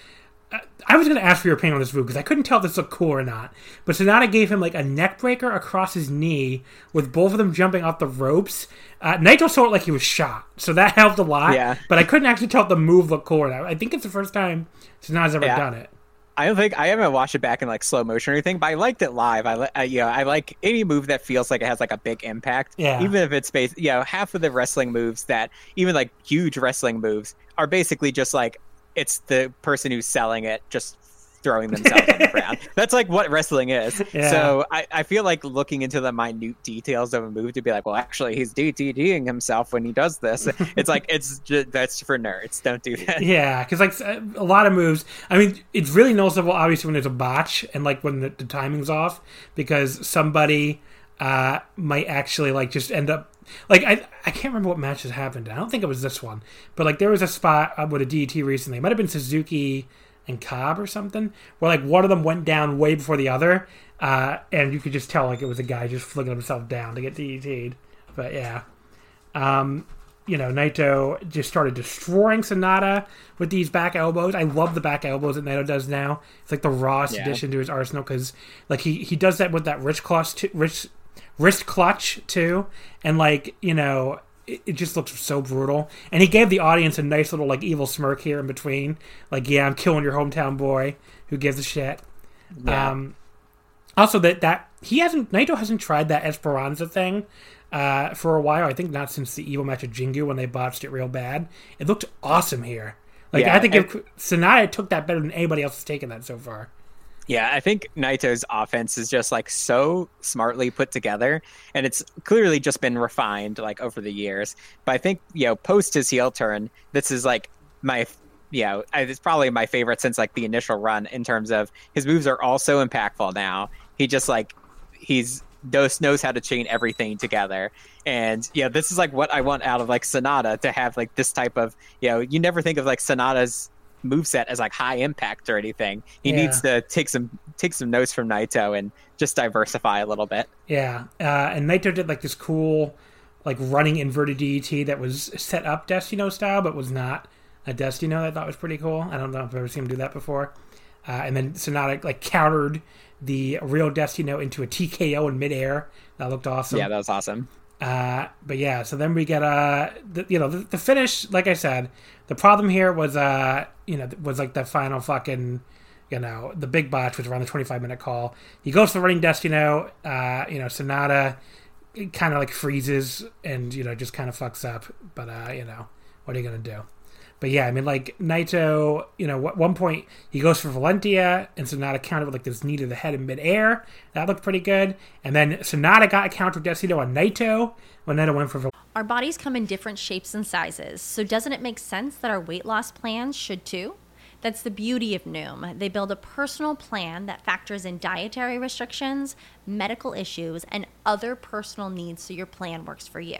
I was going to ask for your opinion on this move because I couldn't tell if this looked cool or not. But Sanada gave him like a neck breaker across his knee with both of them jumping off the ropes. Uh, saw it like he was shot, so that helped a lot. Yeah. But I couldn't actually tell if the move looked cool or. I think it's the first time Sanada's ever yeah. done it. I don't think I haven't watched it back in like slow motion or anything, but I liked it live. I, I you know I like any move that feels like it has like a big impact. Yeah. Even if it's based, you know, half of the wrestling moves that even like huge wrestling moves are basically just like it's the person who's selling it just throwing themselves on the ground. That's like what wrestling is. Yeah. So I, I feel like looking into the minute details of a move to be like, well, actually, he's DDTing himself when he does this. It's like it's just, that's for nerds. Don't do that. Yeah, because like a lot of moves. I mean, it's really noticeable, obviously, when there's a botch and like when the, the timing's off because somebody uh, might actually like just end up like I I can't remember what matches happened. I don't think it was this one, but like there was a spot uh, with a DDT recently. It might have been Suzuki and Cobb or something, where like one of them went down way before the other, uh, and you could just tell like it was a guy just flinging himself down to get DDT'd. But yeah, um, you know, Naito just started destroying Sonata with these back elbows. I love the back elbows that Naito does now. It's like the rawest Yeah. addition to his arsenal because like he he does that with that wrist clutch, t- wrist wrist clutch too, and like you know. It it just looks so brutal, and he gave the audience a nice little like evil smirk here in between, like "Yeah, I'm killing your hometown boy. Who gives a shit?" Yeah. Um, also, that that he hasn't Naito hasn't tried that Esperanza thing uh, for a while. I think not since the evil match of Jingu when they botched it real bad. It looked awesome here. Like Yeah, I think and- if Sanada took that better than anybody else has taken that so far. Yeah, I think Naito's offense is just like so smartly put together, and it's clearly just been refined like over the years. But I think you know, post his heel turn, this is like my, you know, it's probably my favorite since like the initial run in terms of his moves are all so impactful now. He just like he's knows knows how to chain everything together, and yeah, this is like what I want out of like Sanada to have like this type of you know, you never think of like Sanada's moveset as like high impact or anything. He Yeah. needs to take some take some notes from Naito and just diversify a little bit. Yeah, uh, and Naito did like this cool, like running inverted DDT that was set up Destino style, but was not a Destino. that I thought was pretty cool. I don't know if I've ever seen him do that before. Uh, and then Sanada like countered the real Destino into a TKO in midair. That looked awesome. Yeah, that was awesome. Uh, but yeah, so then we get uh, you know, the, the finish. Like I said, the problem here was uh, you know, was like the final fucking, you know, the big botch was around the twenty five minute call. He goes to the running Destino. Uh, you know, Sanada kind of like freezes and you know just kind of fucks up. But uh, you know, what are you gonna do? But yeah, I mean, like Naito, you know, at one point he goes for Valentia, and Sanada countered with like this knee to the head in midair. That looked pretty good. And then Sanada got a counter Destino on Naito when Naito went for Val- Our bodies come in different shapes and sizes, so doesn't it make sense that our weight loss plans should too? That's the beauty of Noom. They build a personal plan that factors in dietary restrictions, medical issues, and other personal needs so your plan works for you.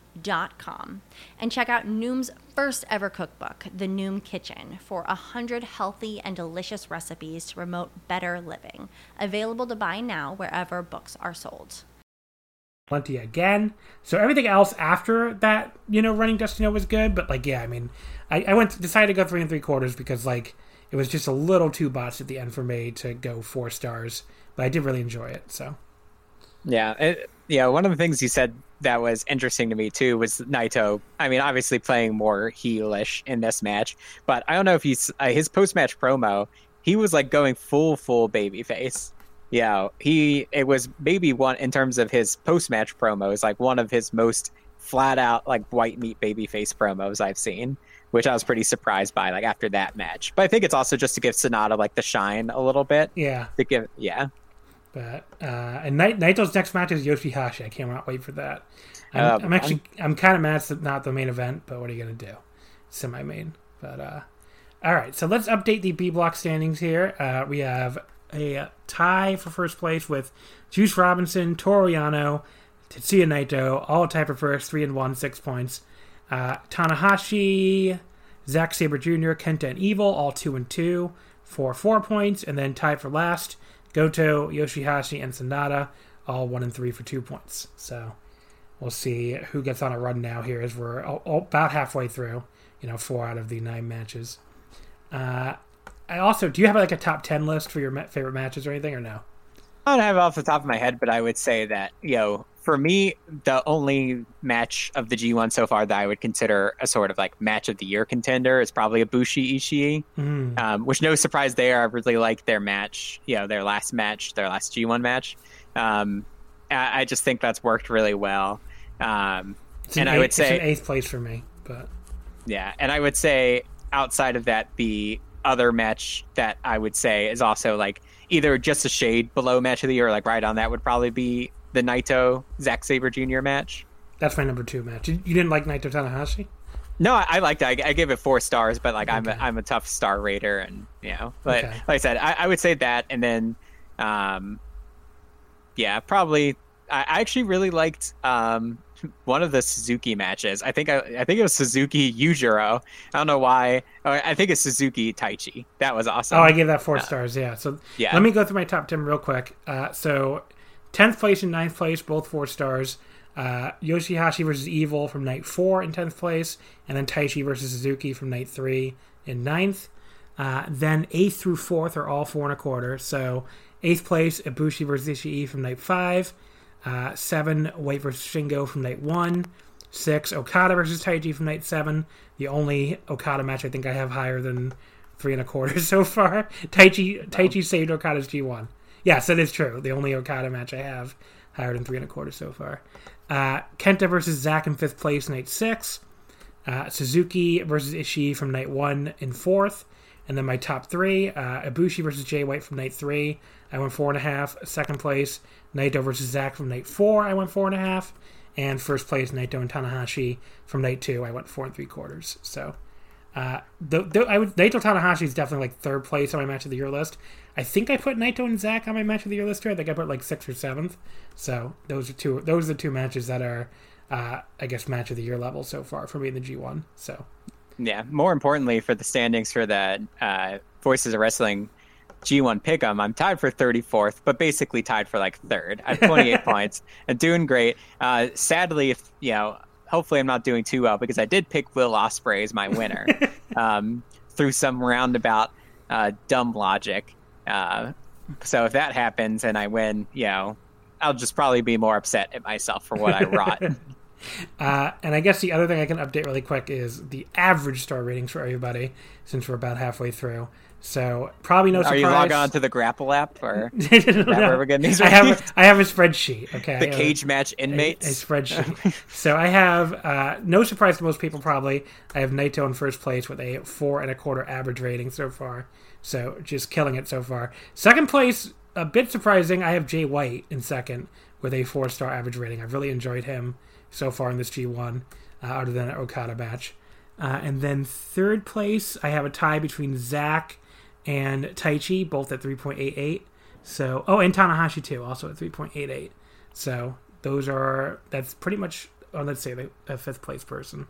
dot com and check out Noom's first ever cookbook, The Noom Kitchen, for a hundred healthy and delicious recipes to promote better living. Available to buy now wherever books are sold. Plenty again. So everything else after that, you know, running Destino was good. But like, yeah, I mean, I, I went decided to go three and three quarters because like it was just a little too botched at the end for me to go four stars. But I did really enjoy it. So Yeah, it, yeah. One of the things you said that was interesting to me too was Naito. I mean, obviously playing more heelish in this match, but I don't know if he's uh, his post match promo. He was like going full full baby face. Yeah, he it was maybe one in terms of his post match promos, like one of his most flat out like white meat baby face promos I've seen, which I was pretty surprised by. Like after that match, but I think it's also just to give Sanada like the shine a little bit. yeah, To give yeah. But uh, and Nai- Naito's next match is Yoshihashi. I cannot wait for that. I'm, Um, I'm actually I'm, kind of mad it's not the main event, but what are you gonna do? Semi main, but uh, all right. So let's update the B block standings here. Uh, we have a tie for first place with Juice Robinson, Toru Yano, Tetsuya Naito, all tied for first, three and one, six points. Uh, Tanahashi, Zack Sabre Jr., Kenta and Evil, all two and two for four points, and then tied for last, Goto, Yoshihashi, and Sanada, all one and three for two points. So we'll see who gets on a run now here as we're about halfway through. You know, four out of the nine matches. Uh, I also, do you have like a top ten list for your favorite matches or anything, or no? I don't have off the top of my head, but I would say that, you know, for me, the only match of the G1 so far that I would consider a sort of like match of the year contender is probably a Bushi Ishii, Mm, um, which no surprise there. I really like their match, you know, their last match, their last G1 match. Um, I, I just think that's worked really well. Um, it's an and I eight- would it's say, an eighth place for me, but yeah, and I would say outside of that, the other match that I would say is also like either just a shade below match of the year, or like right on that would probably be the Naito Zack Sabre Jr. match. That's my number two match. You didn't like Naito Tanahashi? No, I, I liked it. I, I gave it four stars, but like I'm a, I'm a tough star rater, and you know, but Okay. like I said, I, I would say that, and then, um, yeah, probably. I, I actually really liked um one of the Suzuki matches. I think I, I think it was Suzuki Yujiro. I don't know why. Oh, I think it's Suzuki Taichi. That was awesome. Oh, I gave that four stars. Yeah. So Yeah. let me go through my top ten real quick. Uh, so tenth place and ninth place, both four stars. Uh, Yoshihashi versus Evil from night four in tenth place, and then Taichi versus Suzuki from night three in ninth. Uh, then eighth through fourth are all four and a quarter. So eighth place, Ibushi versus Ishii from night five. Uh, seven, White versus Shingo from night one. Six, Okada versus Taichi from night seven. The only Okada match I think I have higher than three and a quarter so far. Taichi Taichi saved Okada's G1. Yes, that is true. The only Okada match I have higher than three and a quarter so far. Uh, Kenta versus Zack in fifth place, night six. Uh, Suzuki versus Ishii from night one in fourth. And then my top three, uh, Ibushi versus Jay White from night three. I went four and a half. Second place, Naito versus Zack from night four. I went four and a half. And first place, Naito and Tanahashi from night two. I went four and three quarters. So, uh, the, the, I would, Naito Tanahashi is definitely like third place on my match of the year list. I think I put Naito and Zack on my match of the year list too. I think I put like sixth or seventh. So those are two. Those are the two matches that are, uh, I guess, match of the year level so far for me in the G one. So Yeah. More importantly, for the standings for the uh, Voices of Wrestling G1 Pick'em, I'm tied for 34th, but basically tied for like third. I have 28 points and doing great. Uh, sadly, if you know, hopefully I'm not doing too well because I did pick Will Ospreay as my winner um, through some roundabout uh, dumb logic. Uh, so if that happens and I win, you know, I'll just probably be more upset at myself for what I wrought. Uh, and I guess the other thing I can update really quick is the average star ratings for everybody, since we're about halfway through. So probably no Are surprise. you log on to the Grapple app or No, where we're getting these I have? I have a spreadsheet. Okay, the cage match a, a spreadsheet. so I have uh, no surprise to most people probably. I have Naito in first place with a four and a quarter average rating so far. So just killing it so far. Second place, a bit surprising. I have Jay White in second with a four star average rating. I've really enjoyed him so far in this G1, uh, other than an Okada match. Uh, and then third place, I have a tie between Zack and Taichi, both at 3.88. So, oh, and Tanahashi too, also at 3.88. So those are that's pretty much. Oh, let's say the a fifth place person,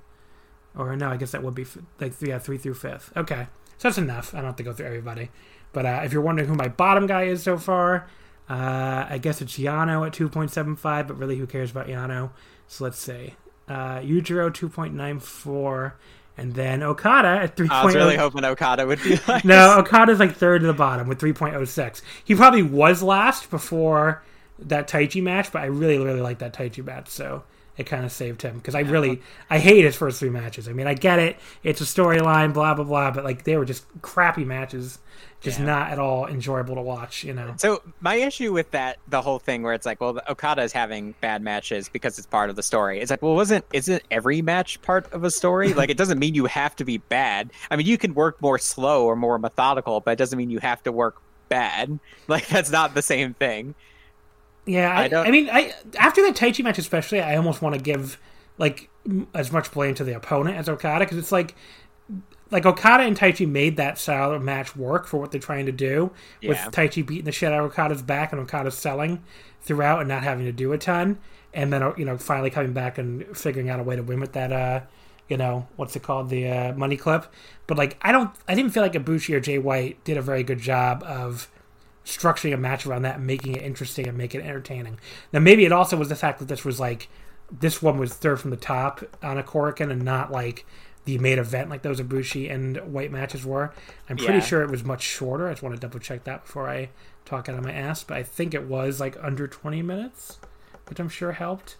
or no, I guess that would be f- like yeah, three through fifth. Okay, so that's enough. I don't have to go through everybody. But uh, if you're wondering who my bottom guy is so far, uh, I guess it's Yano at 2.75. But really, who cares about Yano? So let's say uh, Yujiro 2.94, and then Okada at 3.0. I was really hoping Okada would be like No, Okada's like third to the bottom with 3.06. He probably was last before that Taichi match, but I really, really like that Taichi match, so it kind of saved him because I really, I hate his first three matches. I mean, I get it; it's a storyline, blah blah blah, but like they were just crappy matches, just Yeah. not at all enjoyable to watch. You know? So my issue with that, the whole thing where it's like, well, Okada is having bad matches because it's part of the story. It's like, well, wasn't isn't every match part of a story? like, it doesn't mean you have to be bad. I mean, you can work more slow or more methodical, but it doesn't mean you have to work bad. Like, that's not the same thing. Yeah, I I, I mean, I after that Taichi match especially, I almost want to give like m- as much blame to the opponent as Okada because it's like like Okada and Taichi made that style of match work for what they're trying to do with Yeah. Taichi beating the shit out of Okada's back and Okada selling throughout and not having to do a ton, and then you know finally coming back and figuring out a way to win with that. uh you know what's it called the uh, money clip but like i don't i didn't feel like ibushi or jay white did a very good job of structuring a match around that and making it interesting and make it entertaining. Now maybe it also was the fact that this was like this one was third from the top on a Korakuen and not like the main event like those Ibushi and White matches were. I'm pretty Yeah. sure it was much shorter. I just want to double check that before I talk out of my ass, but I think it was like under 20 minutes, which I'm sure helped.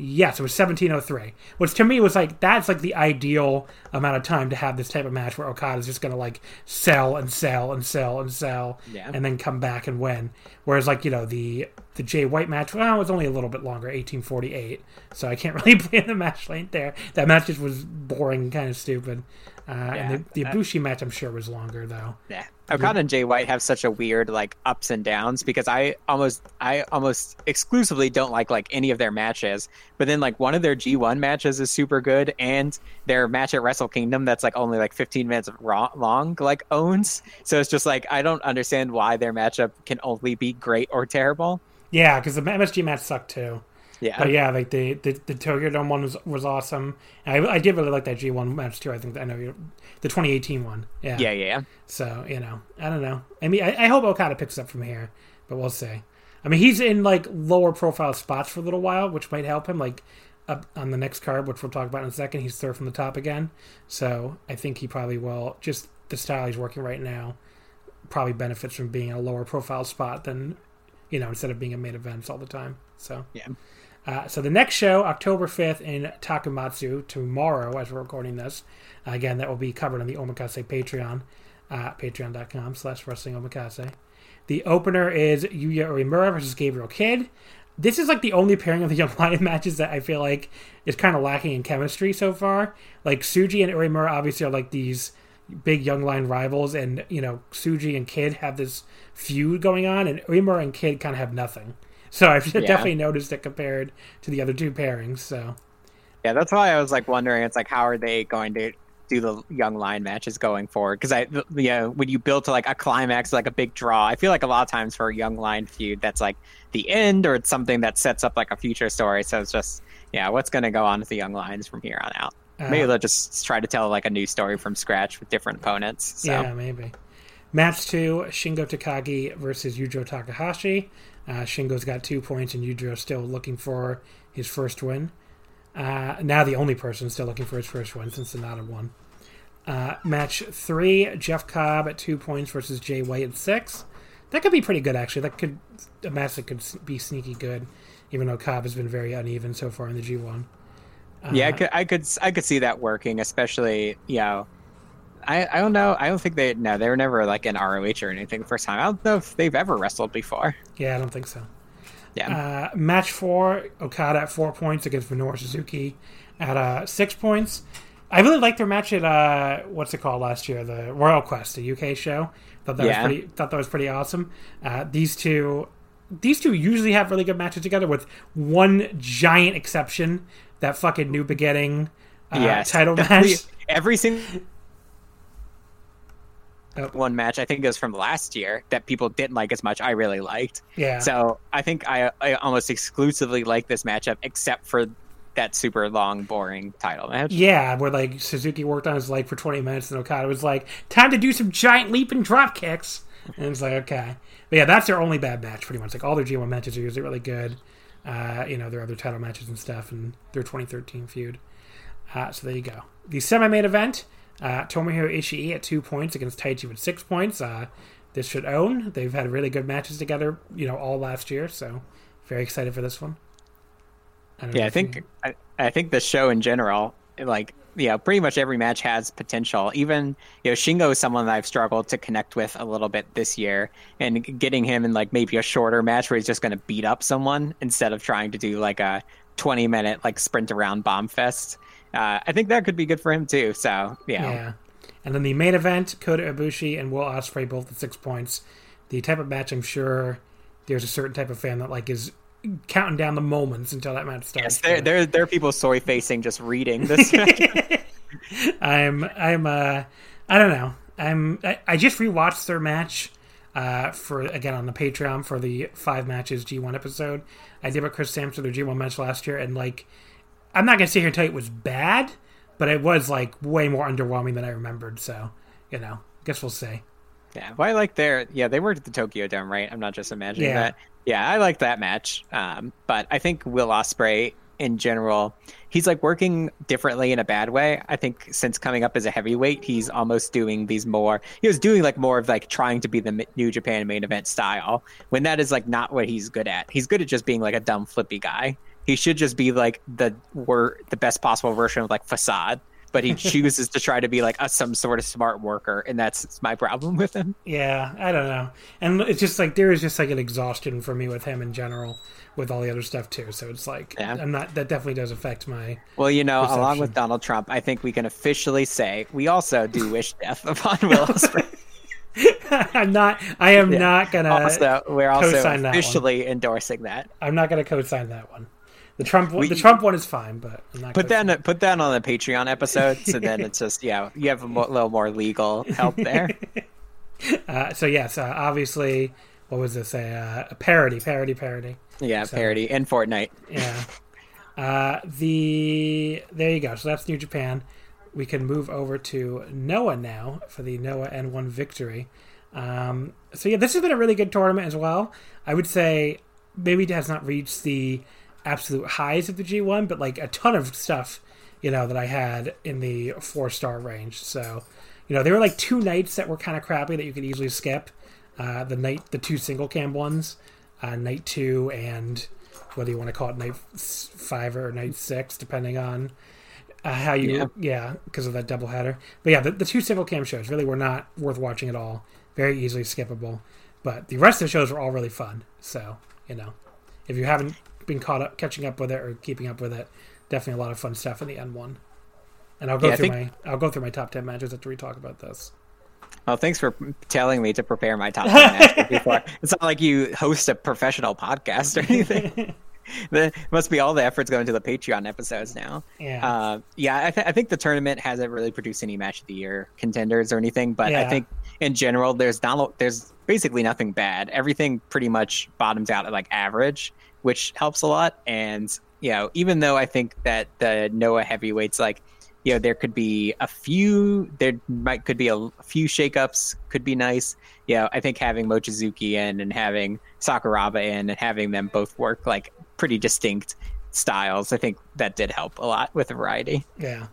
Yes, it was 1703. Which to me was like that's like the ideal amount of time to have this type of match where Okada's just gonna like sell and sell and sell and sell Yeah. and then come back and win. Whereas like, you know, the the Jay White match, well, it was only a little bit longer, 1848. So I can't really play the match length there. That match just was boring and kind of stupid. Uh, and the, the uh, Ibushi match, I'm sure, was longer though. Yeah. Okada and Jay White have such a weird like ups and downs because I almost I almost exclusively don't like like any of their matches. But then like one of their G1 matches is super good and their match at Wrestle Kingdom that's like only like 15 minutes long like owns. So it's just like I don't understand why their matchup can only be great or terrible. Yeah, because the MSG match sucked too. Yeah. But yeah, like the the, the Tokyo Dome one was was awesome. I, I did really like that G one match too. I think I know you the 2018 one. Yeah. Yeah, yeah, yeah. So you know, I don't know. I mean, I, I hope Okada picks up from here, but we'll see. I mean, he's in like lower profile spots for a little while, which might help him. Like up on the next card, which we'll talk about in a second, he's third from the top again. So I think he probably will. Just the style he's working right now probably benefits from being in a lower profile spot than you know instead of being in main events all the time. So Yeah. uh, so the next show, October 5th in Takamatsu, tomorrow as we're recording this. Uh, again, that will be covered on the Omakase Patreon, uh, patreon.com slash wrestling omakase. The opener is Yuya Uemura versus Gabriel Kidd. This is like the only pairing of the Young Lion matches that I feel like is kind of lacking in chemistry so far. Like Tsuji and Uemura obviously are like these big Young Lion rivals, and you know Tsuji and Kidd have this feud going on, and Uemura and Kidd kind of have nothing. So I've definitely noticed it compared to the other two pairings. So Yeah, that's why I was like wondering. It's like, how are they going to do the young lion matches going forward? Because I, you uh, know, when you build to like a climax, like a big draw, I feel like a lot of times for a young lion feud, that's like the end, or it's something that sets up like a future story. So it's just, yeah, what's going to go on with the young lions from here on out? Maybe Uh, they'll just try to tell like a new story from scratch with different opponents. So yeah, maybe. Match two: Shingo Takagi versus Yujo Takahashi. Uh, Shingo's got two points, and Yujo's still looking for his first win. Uh, now the only person still looking for his first win since Sanada won. Uh, match three: Jeff Cobb at two points versus Jay White at six. That could be pretty good, actually. That could a match that could be sneaky good, even though Cobb has been very uneven so far in the G one. Yeah, I could, I could, I could see that working, especially, you know. I, I don't know. I don't think they no they were never like in ROH or anything the first time. I don't know if they've ever wrestled before. Yeah, I don't think so. Yeah. Uh, match four, Okada at four points against Minoru Suzuki at uh, six points. I really liked their match at uh, what's it called last year, the Royal Quest, the UK show. Thought that Yeah. was pretty. Thought that was pretty awesome. Uh, these two, these two usually have really good matches together, with one giant exception: that fucking new beginning uh, yes. title Every- match. Every single Oh. one match I think it was from last year that people didn't like as much. I really liked. Yeah. So I think I, I almost exclusively like this matchup, except for that super long, boring title match. Yeah, where like Suzuki worked on his leg for 20 minutes, and Okada was like, "Time to do some giant leap and drop kicks." And it's like, okay, but yeah, that's their only bad match, pretty much. Like all their G1 matches are usually really good. Uh, you know, their other title matches and stuff, and their 2013 feud. Uh, so there you go. The semi-main event: uh, Tomohiro Ishii at two points against Taichi with six points. Uh, this should own. They've had really good matches together, you know, all last year. So very excited for this one. don't Yeah, I think I, I think the show in general, like yeah, pretty much every match has potential. Even you know, Shingo is someone that I've struggled to connect with a little bit this year, and getting him in like maybe a shorter match where he's just going to beat up someone instead of trying to do like a twenty minute like sprint around bomb fest. Uh, I think that could be good for him too. So yeah, Yeah. And then the main event, Kota Ibushi and Will Ospreay both at six points. The type of match I'm sure there's a certain type of fan that like is counting down the moments until that match starts. yes, there there there are people soy facing just reading this. I'm I'm uh I don't know. I'm I, I just rewatched their match uh for again on the Patreon for the five matches G1 episode. I did with Chris Sampson their G1 match last year and like I'm not gonna sit here and tell you it was bad, but it was like way more underwhelming than I remembered, so you know, guess we'll see. Yeah, well, I like their yeah they worked at the Tokyo Dome, right? I'm not just imagining Yeah. that. Yeah, I like that match. Um, but I think Will Ospreay in general, he's like working differently in a bad way. I think since coming up as a heavyweight, he's almost doing these more. He was doing like more of like trying to be the New Japan main event style when that is like not what he's good at. He's good at just being like a dumb flippy guy. he should just be like the were the best possible version of like facade but he chooses to try to be like a, some sort of smart worker and that's my problem with him Yeah, I don't know. And it's just like there is just like an exhaustion for me with him in general, with all the other stuff too. So it's like Yeah. I'm not. That definitely does affect my. well you know along with donald trump i think we can officially say we also do wish death upon will. I'm not. I am not gonna. also we're also co-sign that officially endorsing that I'm not gonna co-sign that one. The Trump. one We- the Trump one is fine, but put co-signing- that put that on the patreon episode so then it's just yeah you have a mo- little more legal help there Uh, so yes, uh, obviously, what was this? A, uh, a parody, parody, parody. yeah So- parody in fortnite Yeah. Uh, the there you go. So that's New Japan. We can move over to Noah now for the Noah N1 victory. Um, so yeah, this has been a really good tournament as well. I would say maybe it has not reached the absolute highs of the G1, but like a ton of stuff, you know, that I had in the four star range. So, you know, there were like two nights that were kind of crappy that you could easily skip. Uh, the night, the two single cam ones, uh, night two and whether you want to call it night five or night six, depending on uh, how you, Yeah. yeah, because of that double header. But yeah, the, the two single cam shows really were not worth watching at all. Very easily skippable. But the rest of the shows were all really fun. So you know, if you haven't been caught up, catching up with it or keeping up with it, definitely a lot of fun stuff in the N one. And I'll go Yeah, through think- my I'll go through my top ten matches after we talk about this. Well, thanks for telling me to prepare my top 10 matches before. It's not like you host a professional podcast or anything. the, must be all the efforts going to the Patreon episodes now. Yeah. Uh, yeah, I, th- I think the tournament hasn't really produced any match of the year contenders or anything, but I think in general, there's not there's basically nothing bad. Everything pretty much bottoms out at like average, which helps a lot. And you know, even though I think that the Noah heavyweights like you know there could be a few there might could be a, few shakeups could be nice you know i think having mochizuki in and having sakuraba in and having them both work like pretty distinct styles i think that did help a lot with the variety Yeah.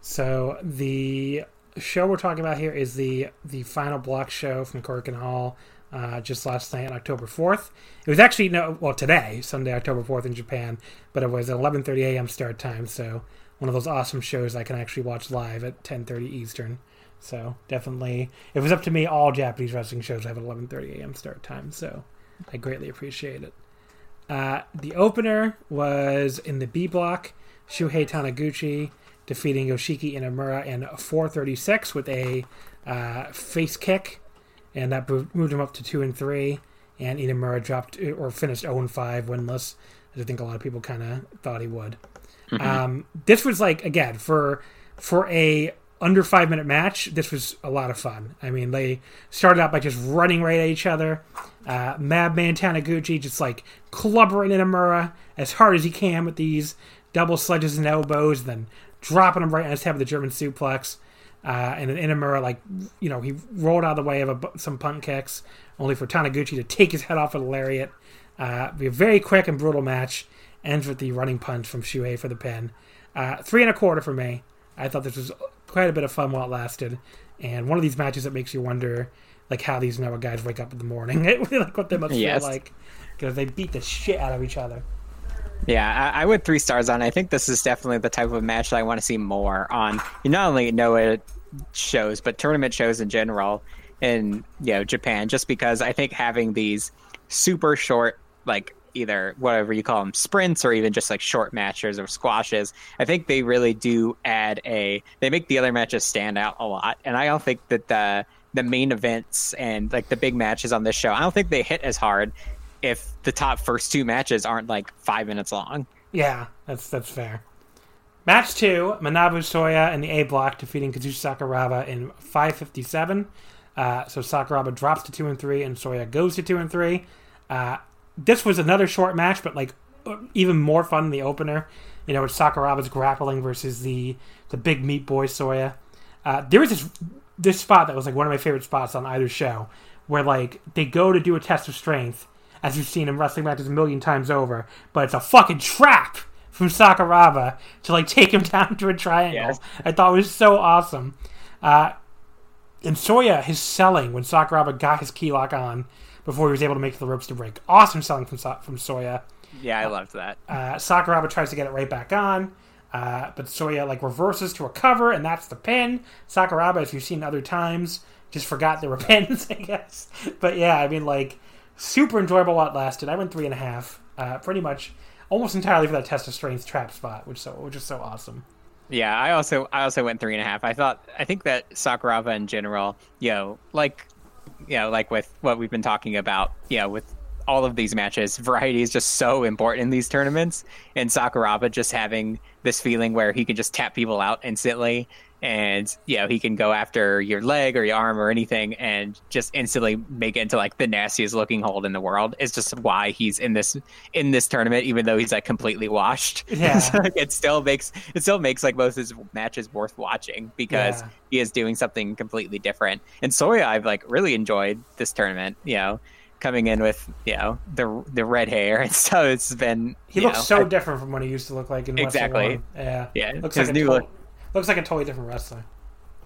So the show we're talking about here is the the final block show from Korakuen Hall, uh, just last night on October fourth. It was actually no, well today, Sunday, October fourth in Japan, but it was at eleven thirty a.m. start time. So one of those awesome shows I can actually watch live at ten thirty Eastern. So definitely, if it was up to me, all Japanese wrestling shows have an eleven thirty a.m. start time. So I greatly appreciate it. Uh, the opener was in the B block. Shuhei Taniguchi defeating Yoshiki Inamura in 436 with a uh, face kick, and that moved him up to two and three. And Inamura dropped or finished 0 and five, winless. As I think a lot of people kind of thought he would. Um, this was like again for for a under five minute match. This was a lot of fun. I mean, they started out by just running right at each other. Uh, Madman Taniguchi just like clubbering Inamura as hard as he can with these double sledges and elbows, then dropping him right on his head with the German suplex. Uh, and then Inamura, like, you know, he rolled out of the way of a, some punt kicks, only for Taniguchi to take his head off with a lariat. Uh, be a very quick and brutal match. Ends with the running punch from Shuhei for the pin. Uh, three and a quarter for me. I thought this was quite a bit of fun while it lasted, and one of these matches that makes you wonder, like how these Noah guys wake up in the morning, like what they must Yes. feel like, because they beat the shit out of each other. Yeah, I, I went three stars on. I think this is definitely the type of match that I want to see more on. You not only Noah shows, but tournament shows in general in you know Japan. Just because I think having these super short, like either whatever you call them, sprints or even just like short matches or squashes, I think they really do add a. They make the other matches stand out a lot, and I don't think that the the main events and like the big matches on this show, I don't think they hit as hard if the top first two matches aren't like five minutes long. Yeah, that's that's fair. Match two: Manabu Soya in the A block defeating Kazushi Sakuraba in 5:57. Uh, so Sakuraba drops to two and three, and Soya goes to two and three. Uh, this was another short match, but like even more fun than the opener. You know, it's Sakuraba's grappling versus the the big meat boy Soya. Uh, there was this this spot that was like one of my favorite spots on either show, where like they go to do a test of strength, as you've seen in wrestling matches a million times over, but it's a fucking trap from Sakuraba to like take him down to a triangle. Yes. I thought it was so awesome. Uh, and Soya, his selling when Sakuraba got his key lock on before he was able to make the ropes to break. Awesome selling from from Soya. Yeah, I loved that. Uh, Sakuraba tries to get it right back on, uh, but Soya like reverses to a cover, and that's the pin. Sakuraba, as you've seen other times, just forgot there were pins, I guess. But yeah, I mean, like super enjoyable while it lasted. I went three and a half, uh, pretty much almost entirely for that test of strength trap spot, which so which is so awesome. Yeah, I also I also went three and a half. I thought I think that Sakuraba in general, you know, like you know, like with what we've been talking about, you know, with all of these matches, variety is just so important in these tournaments. And Sakuraba just having this feeling where he can just tap people out instantly and you know he can go after your leg or your arm or anything and just instantly make it into like the nastiest looking hold in the world is just why he's in this in this tournament even though he's like completely washed. Yeah. So, like, it still makes it still makes like most of his matches worth watching because Yeah. he is doing something completely different. And soya i've like really enjoyed this tournament you know coming in with you know the the red hair. And so it's been He looks know, so I- different from what he used to look like in Exactly. Yeah, Yeah, Looks his like a new look- looks like a totally different wrestler.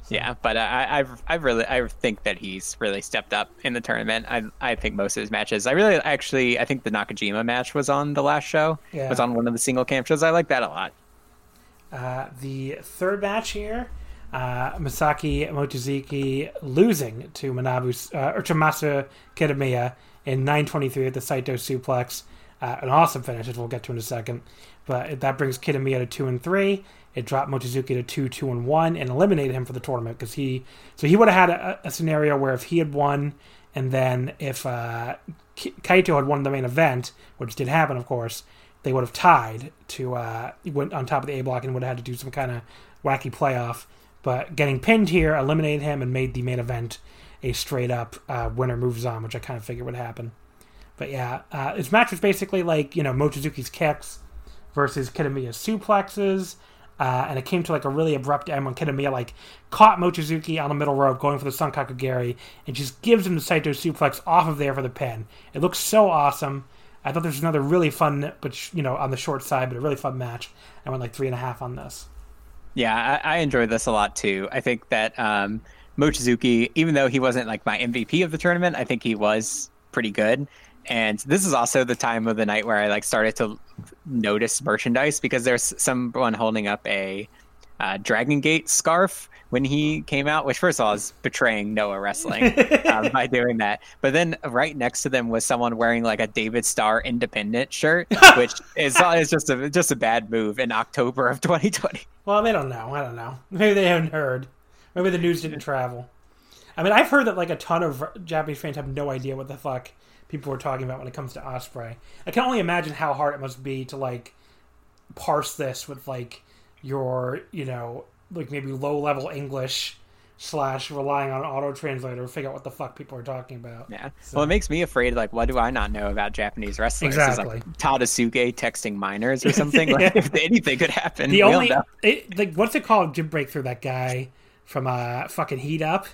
Yeah, but I, I've I've really I think that he's really stepped up in the tournament. I I think most of his matches. I really actually I think the Nakajima match was on the last show. Yeah. Was on one of the single cam shows. I like that a lot. Uh, the third match here, uh, Masaki Mochizuki losing to Manabu uh, or to Masa Kitamiya in 9:23 at the Saito suplex. Uh, an awesome finish, as we'll get to in a second. But that brings Kitamiya to two and three. It dropped Mochizuki to two, two and one, and eliminated him for the tournament because he. So he would have had a, a scenario where if he had won, and then if uh, Kaito had won the main event, which did happen, of course, they would have tied to uh, went on top of the A block and would have had to do some kind of wacky playoff. But getting pinned here eliminated him and made the main event a straight up uh, winner moves on, which I kind of figured would happen. But yeah, uh, his match was basically like you know Mochizuki's kicks versus Kitamiya's suplexes. Uh, and it came to like a really abrupt end when Kitamiya like caught Mochizuki on the middle rope going for the Sankakugeri and just gives him the Saito suplex off of there for the pin. It looks so awesome. I thought this was another really fun, but you know, on the short side, but a really fun match. I went like three and a half on this. Yeah, I, I enjoyed this a lot too. I think that um, Mochizuki, even though he wasn't like my MVP of the tournament, I think he was pretty good. And this is also the time of the night where I like started to notice merchandise because there's someone holding up a uh, Dragon Gate scarf when he came out, which first of all is betraying Noah Wrestling um, by doing that. But then right next to them was someone wearing like a David Starr Independent shirt, which is, is just a just a bad move in October of 2020. Well, they don't know. I don't know. Maybe they haven't heard. Maybe the news didn't travel. I mean, I've heard that like a ton of Japanese fans have no idea what the fuck people were talking about when it comes to Ospreay. I can only imagine how hard it must be to like parse this with like your, you know, like maybe low level English slash relying on an auto translator to figure out what the fuck people are talking about. Yeah. Well, it makes me afraid. Like, what do I not know about Japanese wrestlers? Is, Exactly. like Tadasuke texting minors or something. Like, if anything could happen. The only it, like what's it called? Jim Breakthrough that guy from uh fucking Heat Up.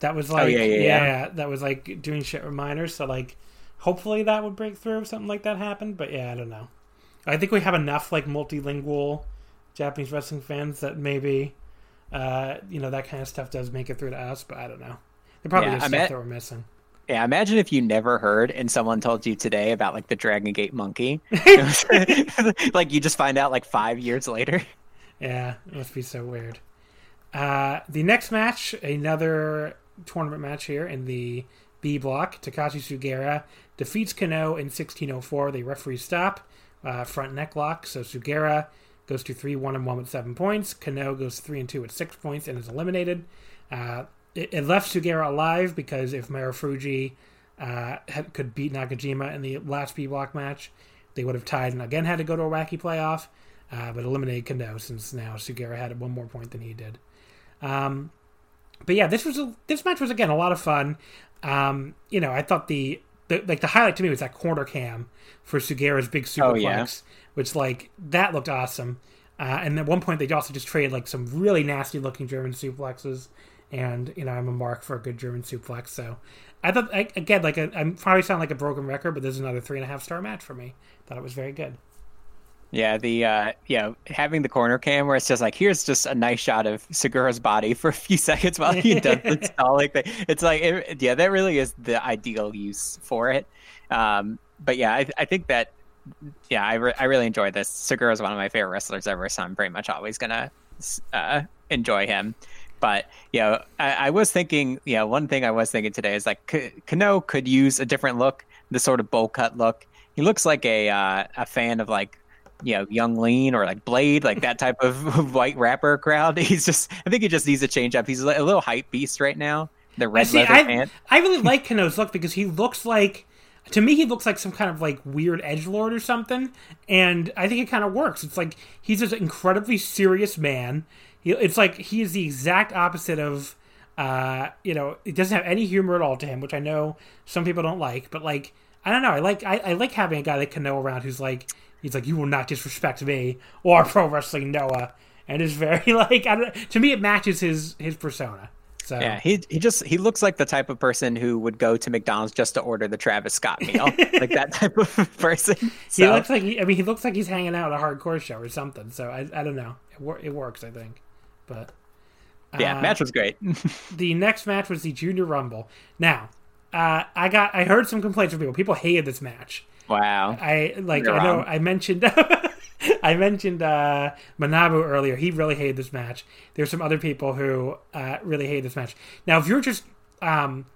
That was like Oh, yeah, yeah, yeah. that was like doing shit reminders. So like, hopefully that would break through if something like that happened. But yeah, I don't know. I think we have enough like multilingual Japanese wrestling fans that maybe uh you know that kind of stuff does make it through to us. But I don't know. There probably Yeah, is stuff met- that we're missing. Yeah, imagine if you never heard and someone told you today about like the Dragon Gate monkey. like you just find out like five years later. Yeah, it must be so weird. Uh, the next match, another tournament match here in the B block. Takashi Sugiura defeats Kenoh in 1604. The referee stop, uh, front neck lock. So Sugiura goes to 3 1 and 1 with 7 points. Kenoh goes 3 and 2 with 6 points and is eliminated. Uh, it, it left Sugiura alive because if Marufuji uh, could beat Nakajima in the last B block match, they would have tied and again had to go to a wacky playoff, uh, but eliminated Kenoh since now Sugiura had one more point than he did. Um, but yeah, this was a, this match was again a lot of fun. Um, you know, I thought the, the like the highlight to me was that corner cam for Sugiura's big superplex, Oh, yeah. which like that looked awesome. Uh, and at one point they also just traded like some really nasty looking German suplexes, and you know I'm a mark for a good German suplex. So I thought I, again like a, I'm probably sound like a broken record, but this is another three and a half star match for me. Thought it was very good. Yeah, the uh yeah, having the corner cam where it's just like here's just a nice shot of Sugiura's body for a few seconds while he does the stalling thing. It's like it, yeah, that really is the ideal use for it. Um, but yeah, I, I think that yeah, I, re- I really enjoy this. Sugiura is one of my favorite wrestlers ever, so I'm pretty much always gonna uh, enjoy him. But you know, I, I, was thinking, you know, one thing I was thinking today is like K- Kenoh could use a different look, the sort of bowl cut look. He looks like a uh, a fan of like you know Yung Lean or like Bladee, like that type of white rapper crowd. He's just, I think he just needs to change up. He's a little hype beast right now. The red See, leather I, pant. I really like Kenoh's look because he looks like to me he looks like some kind of like weird edge lord or something and i think it kind of works it's like he's this incredibly serious man he, it's like he is the exact opposite of uh you know it doesn't have any humor at all to him which i know some people don't like but like i don't know i like i, I like having a guy like kenoh around who's like he's like you will not disrespect me or pro wrestling noah and it's very like I don't, to me it matches his his persona so yeah, he he just he looks like the type of person who would go to McDonald's just to order the Travis Scott meal, like that type of person. So. He looks like he, I mean he looks like he's hanging out at a hardcore show or something. So I I don't know. It, it works, I think. But yeah, uh, match was great. the next match was the Junior Rumble. Now, uh, I got I heard some complaints from people. People hated this match. Wow. I like You're I know wrong. I mentioned I mentioned uh, Manabu earlier. He really hated this match. There's some other people who uh, really hate this match. Now, if you're just um,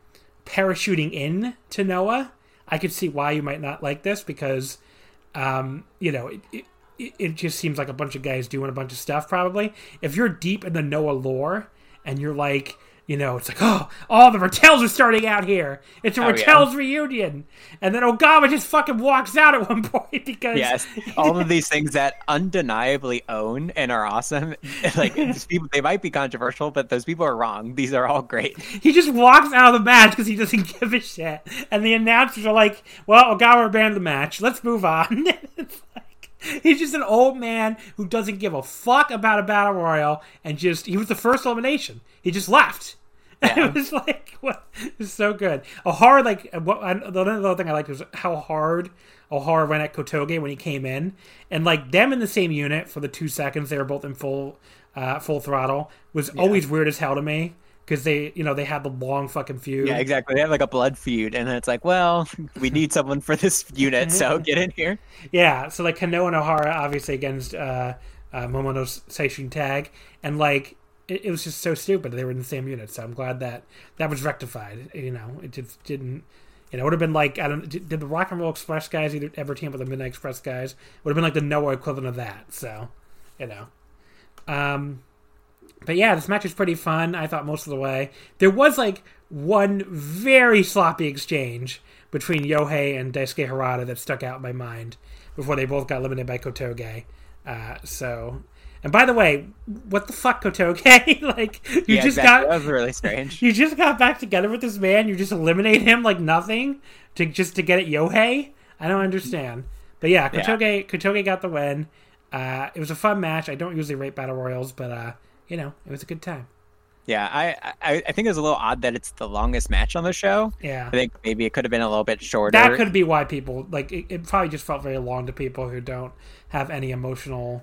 parachuting in to Noah, I could see why you might not like this because, um, you know, it, it, it just seems like a bunch of guys doing a bunch of stuff. Probably, if you're deep in the Noah lore and you're like you know, it's like, oh, all the Rattels are starting out here. It's a oh, Rattels yeah. reunion. And then Ogawa just fucking walks out at one point because. Yes, all of these things that undeniably own and are awesome. Like, people, they might be controversial, but those people are wrong. These are all great. He just walks out of the match because he doesn't give a shit. And the announcers are like, well, Ogawa banned the match. Let's move on. He's just an old man who doesn't give a fuck about a battle royal, and just he was the first elimination. He just left. Yeah. it was like what? It was so good. Ohara like what? I, the other thing I liked was how hard Ohara went at Kotoge when he came in, and like them in the same unit for the two seconds they were both in full uh, full throttle was yeah. always weird as hell to me because they you know they had the long fucking feud. Yeah, exactly. They have like a blood feud, and it's like, well, we need someone for this unit, so get in here. Yeah, so like Kenoh and Ohara obviously against uh, uh, Momono tag, and like it, it, was just so stupid. They were in the same unit, so I'm glad that that was rectified. You know, it just didn't. You know, it would have been like I don't. Did the Rock and Roll Express guys either ever team up with the Midnight Express guys? Would have been like the Noah equivalent of that. So, you know. Um, but yeah, this match was pretty fun. I thought most of the way. There was like one very sloppy exchange between Yohei and Daisuke Harada that stuck out in my mind before they both got eliminated by Kotoge. Uh, so and by the way, what the fuck, Kotoge? like you yeah, just exactly. got that was really strange. You just got back together with this man. You just eliminate him like nothing to just to get at Yohei. I don't understand. But yeah, Kotoge yeah. Kotoge got the win. Uh, it was a fun match. I don't usually rate battle royals, but uh, you know, it was a good time. Yeah, I, I, I think it was a little odd that it's the longest match on the show. Yeah, I think maybe it could have been a little bit shorter. That could be why people like it, it. Probably just felt very long to people who don't have any emotional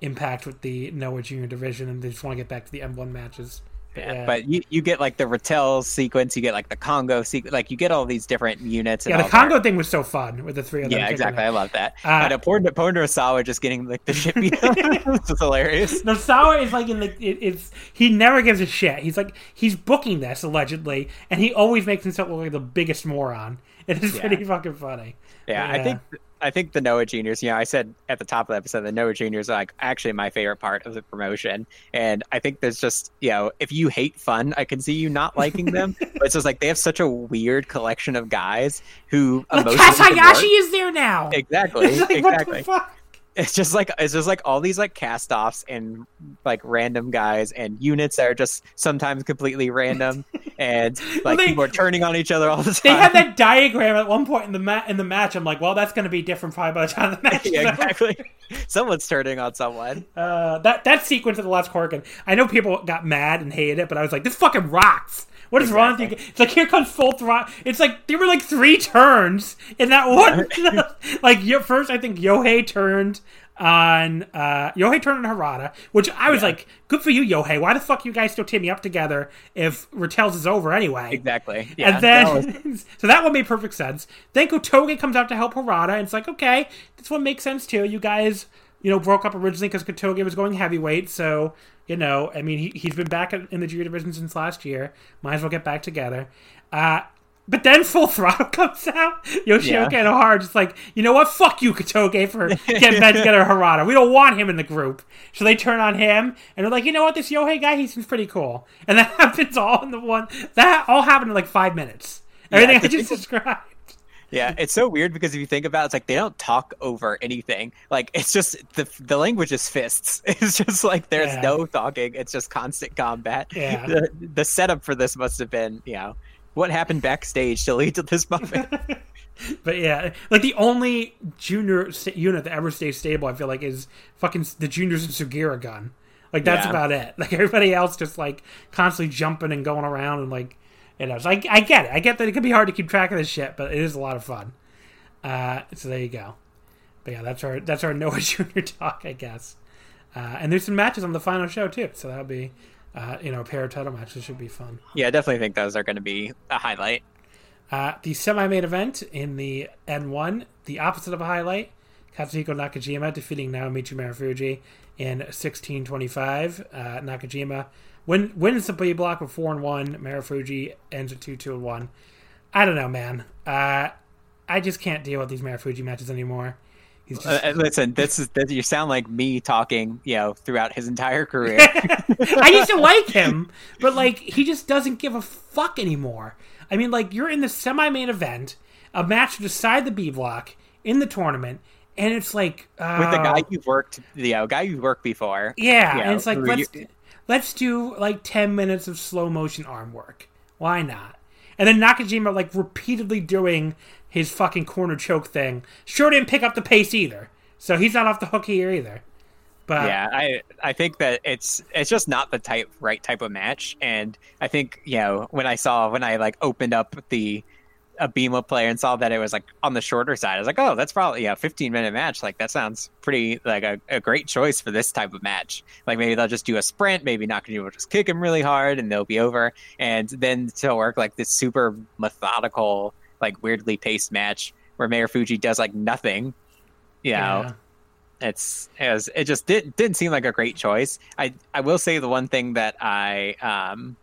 impact with the Noah Junior division, and they just want to get back to the N1 matches. Yeah, but you, you get like the Rattel sequence, you get like the Kongo sequence, like you get all these different units. yeah, the Kongo that. thing was so fun with the three of them. Yeah, exactly. I love that. Uh, and a Ponda Osawa just getting like the shit beat It's hilarious. Nosawa is like in the it, it's he never gives a shit. He's like he's booking this allegedly, and he always makes himself look like the biggest moron. It is yeah. pretty fucking funny. Yeah, but, I think I think the Noah Juniors, you know, I said at the top of the episode, the Noah Juniors are like actually my favorite part of the promotion. And I think there's just, you know, if you hate fun, I can see you not liking them. but it's just like they have such a weird collection of guys who. Like Hayashi is there now. Exactly. Like, exactly it's just like it's just like all these like cast offs and like random guys and units that are just sometimes completely random and like they, people are turning on each other all the time. They had that diagram at one point in the mat in the match. I'm like, well, that's going to be different probably by the time the match. yeah, exactly. Someone's turning on someone. Uh, that that sequence of the last Korakuen, I know people got mad and hated it, but I was like, this fucking rocks. What is exactly. wrong with you? It's like here comes full throttle. It's like there were like three turns in that one. like first, I think Yohei turned. on uh, Yohei Turner and Harada, which I was like, good for you, Yohei. Why the fuck you guys still teaming up together if Retells is over anyway? Exactly. Yeah, and then, that was- so that one made perfect sense. Then Kotoge comes out to help Harada, and it's like, okay, this one makes sense too. You guys, you know, broke up originally because Kotoge was going heavyweight, so you know, I mean, he, he's been back in in the junior division since last year. Might as well get back together. Uh, but then Full Throttle comes out. Yoshioka Yeah. and Ohara just like, you know what? Fuck you, Kotoge, for getting back together Harada. We don't want him in the group. So they turn on him, and they're like, you know what? This Yohei guy, he seems pretty cool. And that happens all in the one. That all happened in like five minutes. Everything I just described. Yeah, it's so weird because if you think about it, it's like they don't talk over anything. Like it's just the the language is fists. It's just like there's Yeah. no talking. It's just constant combat. Yeah. The, the setup for this must have been, you know, what happened backstage to lead to this moment. But yeah, like the only junior unit that ever stays stable, I feel like, is fucking the juniors and Sugiura gun. Like that's Yeah. about it. Like everybody else just like constantly jumping and going around and like you know. So I, I get it. I get that it can be hard to keep track of this shit, but it is a lot of fun. Uh, so there you go. But yeah, that's our that's our Noah Junior talk, I guess. Uh, and there's some matches on the final show too, so that'll be uh, you know a pair of title matches should be fun. yeah, I definitely think those are going to be a highlight. Uh, the semi-main event in the N1, the opposite of a highlight, Katsuhiko Nakajima defeating Naomichi Marufuji in 16:25. Uh, Nakajima win, wins the B block with four and one. Marufuji ends at two two and one. I don't know, man. Uh, I just can't deal with these Marufuji matches anymore. He's just, Uh, uh, listen, this is this, you sound like me talking, you know, throughout his entire career. I used to like him, but like he just doesn't give a fuck anymore. I mean, like you're in the semi-main event, a match to decide the B block in the tournament, and it's like uh, With the guy you've worked, you know, guy you've worked before. yeah, you and it's like let's you- let's do like ten minutes of slow motion arm work. Why not? And then Nakajima like repeatedly doing his fucking corner choke thing. Sure didn't pick up the pace either, so he's not off the hook here either. But yeah, I I think that it's it's just not the type right type of match, and I think you know when I saw when I like opened up the a Beamo player and saw that it was like on the shorter side, I was like, oh, that's probably yeah, fifteen minute match. Like that sounds pretty like a, a great choice for this type of match. Like maybe they'll just do a sprint, maybe not Nakajima will just kick him really hard and they'll be over, and then to work like this super methodical, like weirdly paced match where Marufuji does like nothing. You know, yeah. it's it, was, it just did, didn't seem like a great choice. I I will say the one thing that I um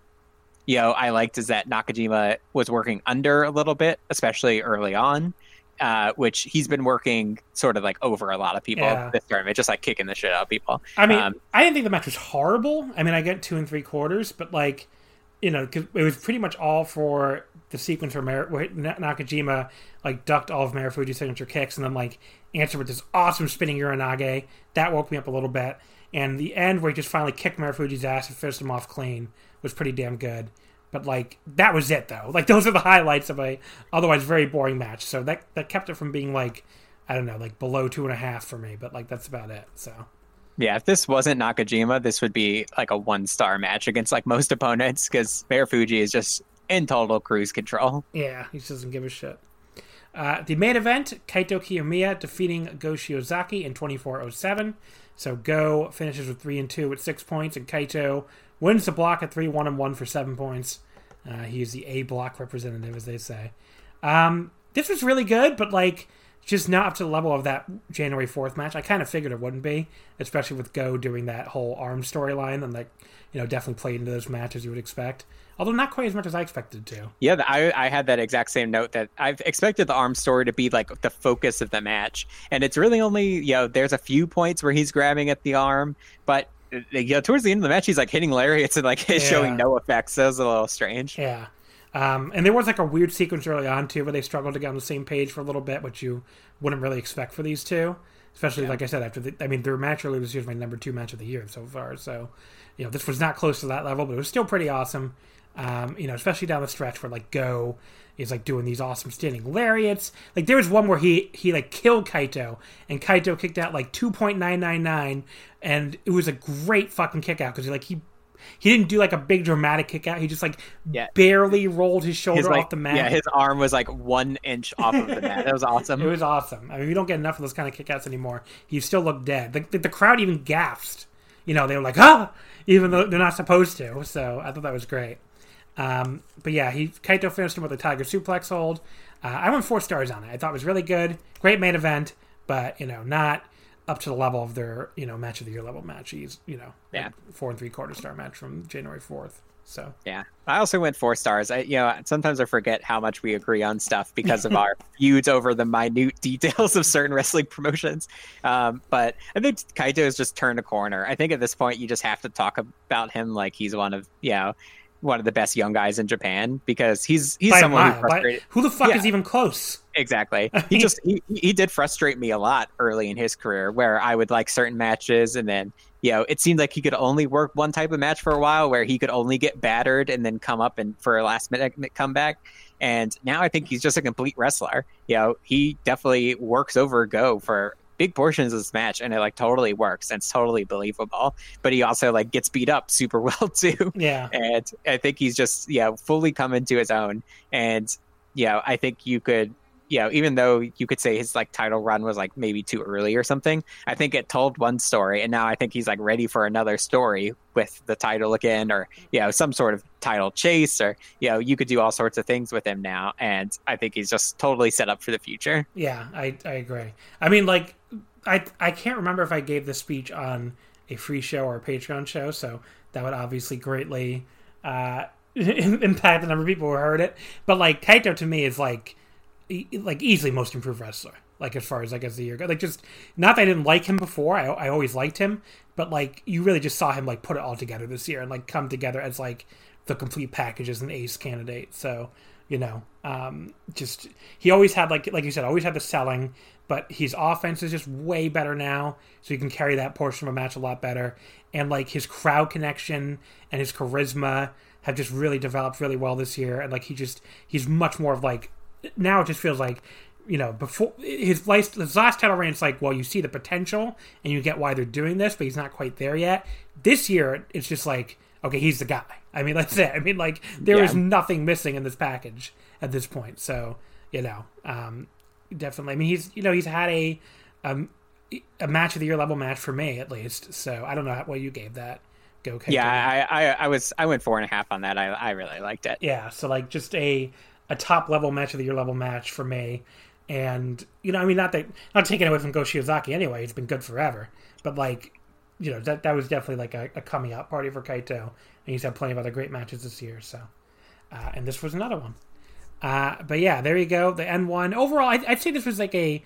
you know I liked is that Nakajima was working under a little bit, especially early on. Uh, which he's been working sort of like over a lot of people Yeah. this tournament, just like kicking the shit out of people. I mean, Um, I didn't think the match was horrible. I mean, I get two and three quarters, but like, you know, 'cause it was pretty much all for the sequence where, Mar- where Nakajima like ducked all of Marufuji's signature kicks and then like answered with this awesome spinning Uranage. That woke me up a little bit. And the end where he just finally kicked Marufuji's ass and finished him off clean was pretty damn good. But like that was it though. Like those are the highlights of a otherwise very boring match. So that that kept it from being like I don't know, like below two and a half for me. But like that's about it. So. Yeah, if this wasn't Nakajima, this would be like a one star match against like most opponents because Marufuji is just in total cruise control. Yeah, he just doesn't give a shit. Uh, the main event, Kaito Kiyomiya defeating Go Shiozaki in 2407. So Go finishes with 3 and 2 with 6 points, and Kaito wins the block at 3 1 and 1 for 7 points. Uh, he is the A block representative, as they say. Um, this was really good, but like just not up to the level of that January 4th match. I kind of figured it wouldn't be, especially with Go doing that whole arm storyline and like, you know, definitely played into those matches you would expect. Although not quite as much as I expected to. Yeah, I, I had that exact same note that I've expected the arm story to be like the focus of the match, and it's really only you know there's a few points where he's grabbing at the arm, but uh, you know towards the end of the match he's like hitting lariats and like it's Yeah. showing no effects. So it was a little strange. Yeah. Um, and there was like a weird sequence early on too where they struggled to get on the same page for a little bit, which you wouldn't really expect for these two. Especially like I said, after the I mean their match earlier this year is my number two match of the year so far. So, you know, this was not close to that level, but it was still pretty awesome. Um, you know, especially down the stretch where like Go is like doing these awesome standing lariats. Like there was one where he he like killed Kaito and Kaito kicked out like two point nine nine nine and it was a great fucking kick out because he like he he didn't do like a big dramatic kick out. He just like Yeah. barely rolled his shoulder His, like, off the mat. Yeah, his arm was like one inch off of the mat. That was awesome. It was awesome. I mean, we don't get enough of those kind of kickouts anymore. He still looked dead. The, the, the crowd even gasped. You know, they were like, ah, even though they're not supposed to. So I thought that was great. Um, but yeah, he Kaito finished him with a Tiger Suplex hold. Uh, I went four stars on it. I thought it was really good. Great main event, but, you know, not up to the level of their, you know, match of the year level match. He's, you know, Yeah. four and three quarter star match from January 4th. So Yeah, I also went four stars. I, you know, sometimes I forget how much we agree on stuff because of our feuds over the minute details of certain wrestling promotions. Um, but I think Kaito has just turned a corner. I think at this point you just have to talk about him like he's one of, you know, one of the best young guys in Japan because he's he's by someone who mile. By- who the fuck Yeah. is even close? Exactly. He just he, he did frustrate me a lot early in his career where I would like certain matches and then you know, it seemed like he could only work one type of match for a while where he could only get battered and then come up and for a last minute comeback. And now I think he's just a complete wrestler. You know, he definitely works over go for big portions of this match and it like totally works and it's totally believable. But he also like gets beat up super well too Yeah. and I think he's just yeah fully come into his own. And yeah, I think you could you know even though you could say his like title run was like maybe too early or something, I think it told one story, and now I think he's like ready for another story with the title again, or you know some sort of title chase, or you know you could do all sorts of things with him now, and I think he's just totally set up for the future. Yeah, I, I agree. I mean, like, I I can't remember if I gave this speech on a free show or a Patreon show, so that would obviously greatly uh, impact the number of people who heard it. But like, Kaito to me is like, like easily most improved wrestler. Like as far as like as the year goes, like just not that I didn't like him before. I I always liked him, but like you really just saw him like put it all together this year and like come together as like the complete package as an ace candidate. So you know, um, just he always had like like you said, always had the selling, but his offense is just way better now, so he can carry that portion of a match a lot better. And like his crowd connection and his charisma have just really developed really well this year. And like he just he's much more of like now it just feels like you know before his last his last title reign it's like well you see the potential and you get why they're doing this but he's not quite there yet this year it's just like okay he's the guy i mean that's it i mean like there is Yeah. nothing missing in this package at this point so you know um definitely i mean he's you know he's had a um a match of the year level match for me at least so i don't know what you gave that go Yeah, I, I I was I went four and a half on that. I I really liked it. Yeah, so like just a a top level match of the year level match for me. And you know, I mean not that not taking away from Go Shiozaki anyway, It's been good forever. But like, you know, that that was definitely like a, a coming out party for Kaito. And he's had plenty of other great matches this year, so uh, and this was another one. Uh, but yeah, there you go. The N one. Overall, I'd, I'd say this was like a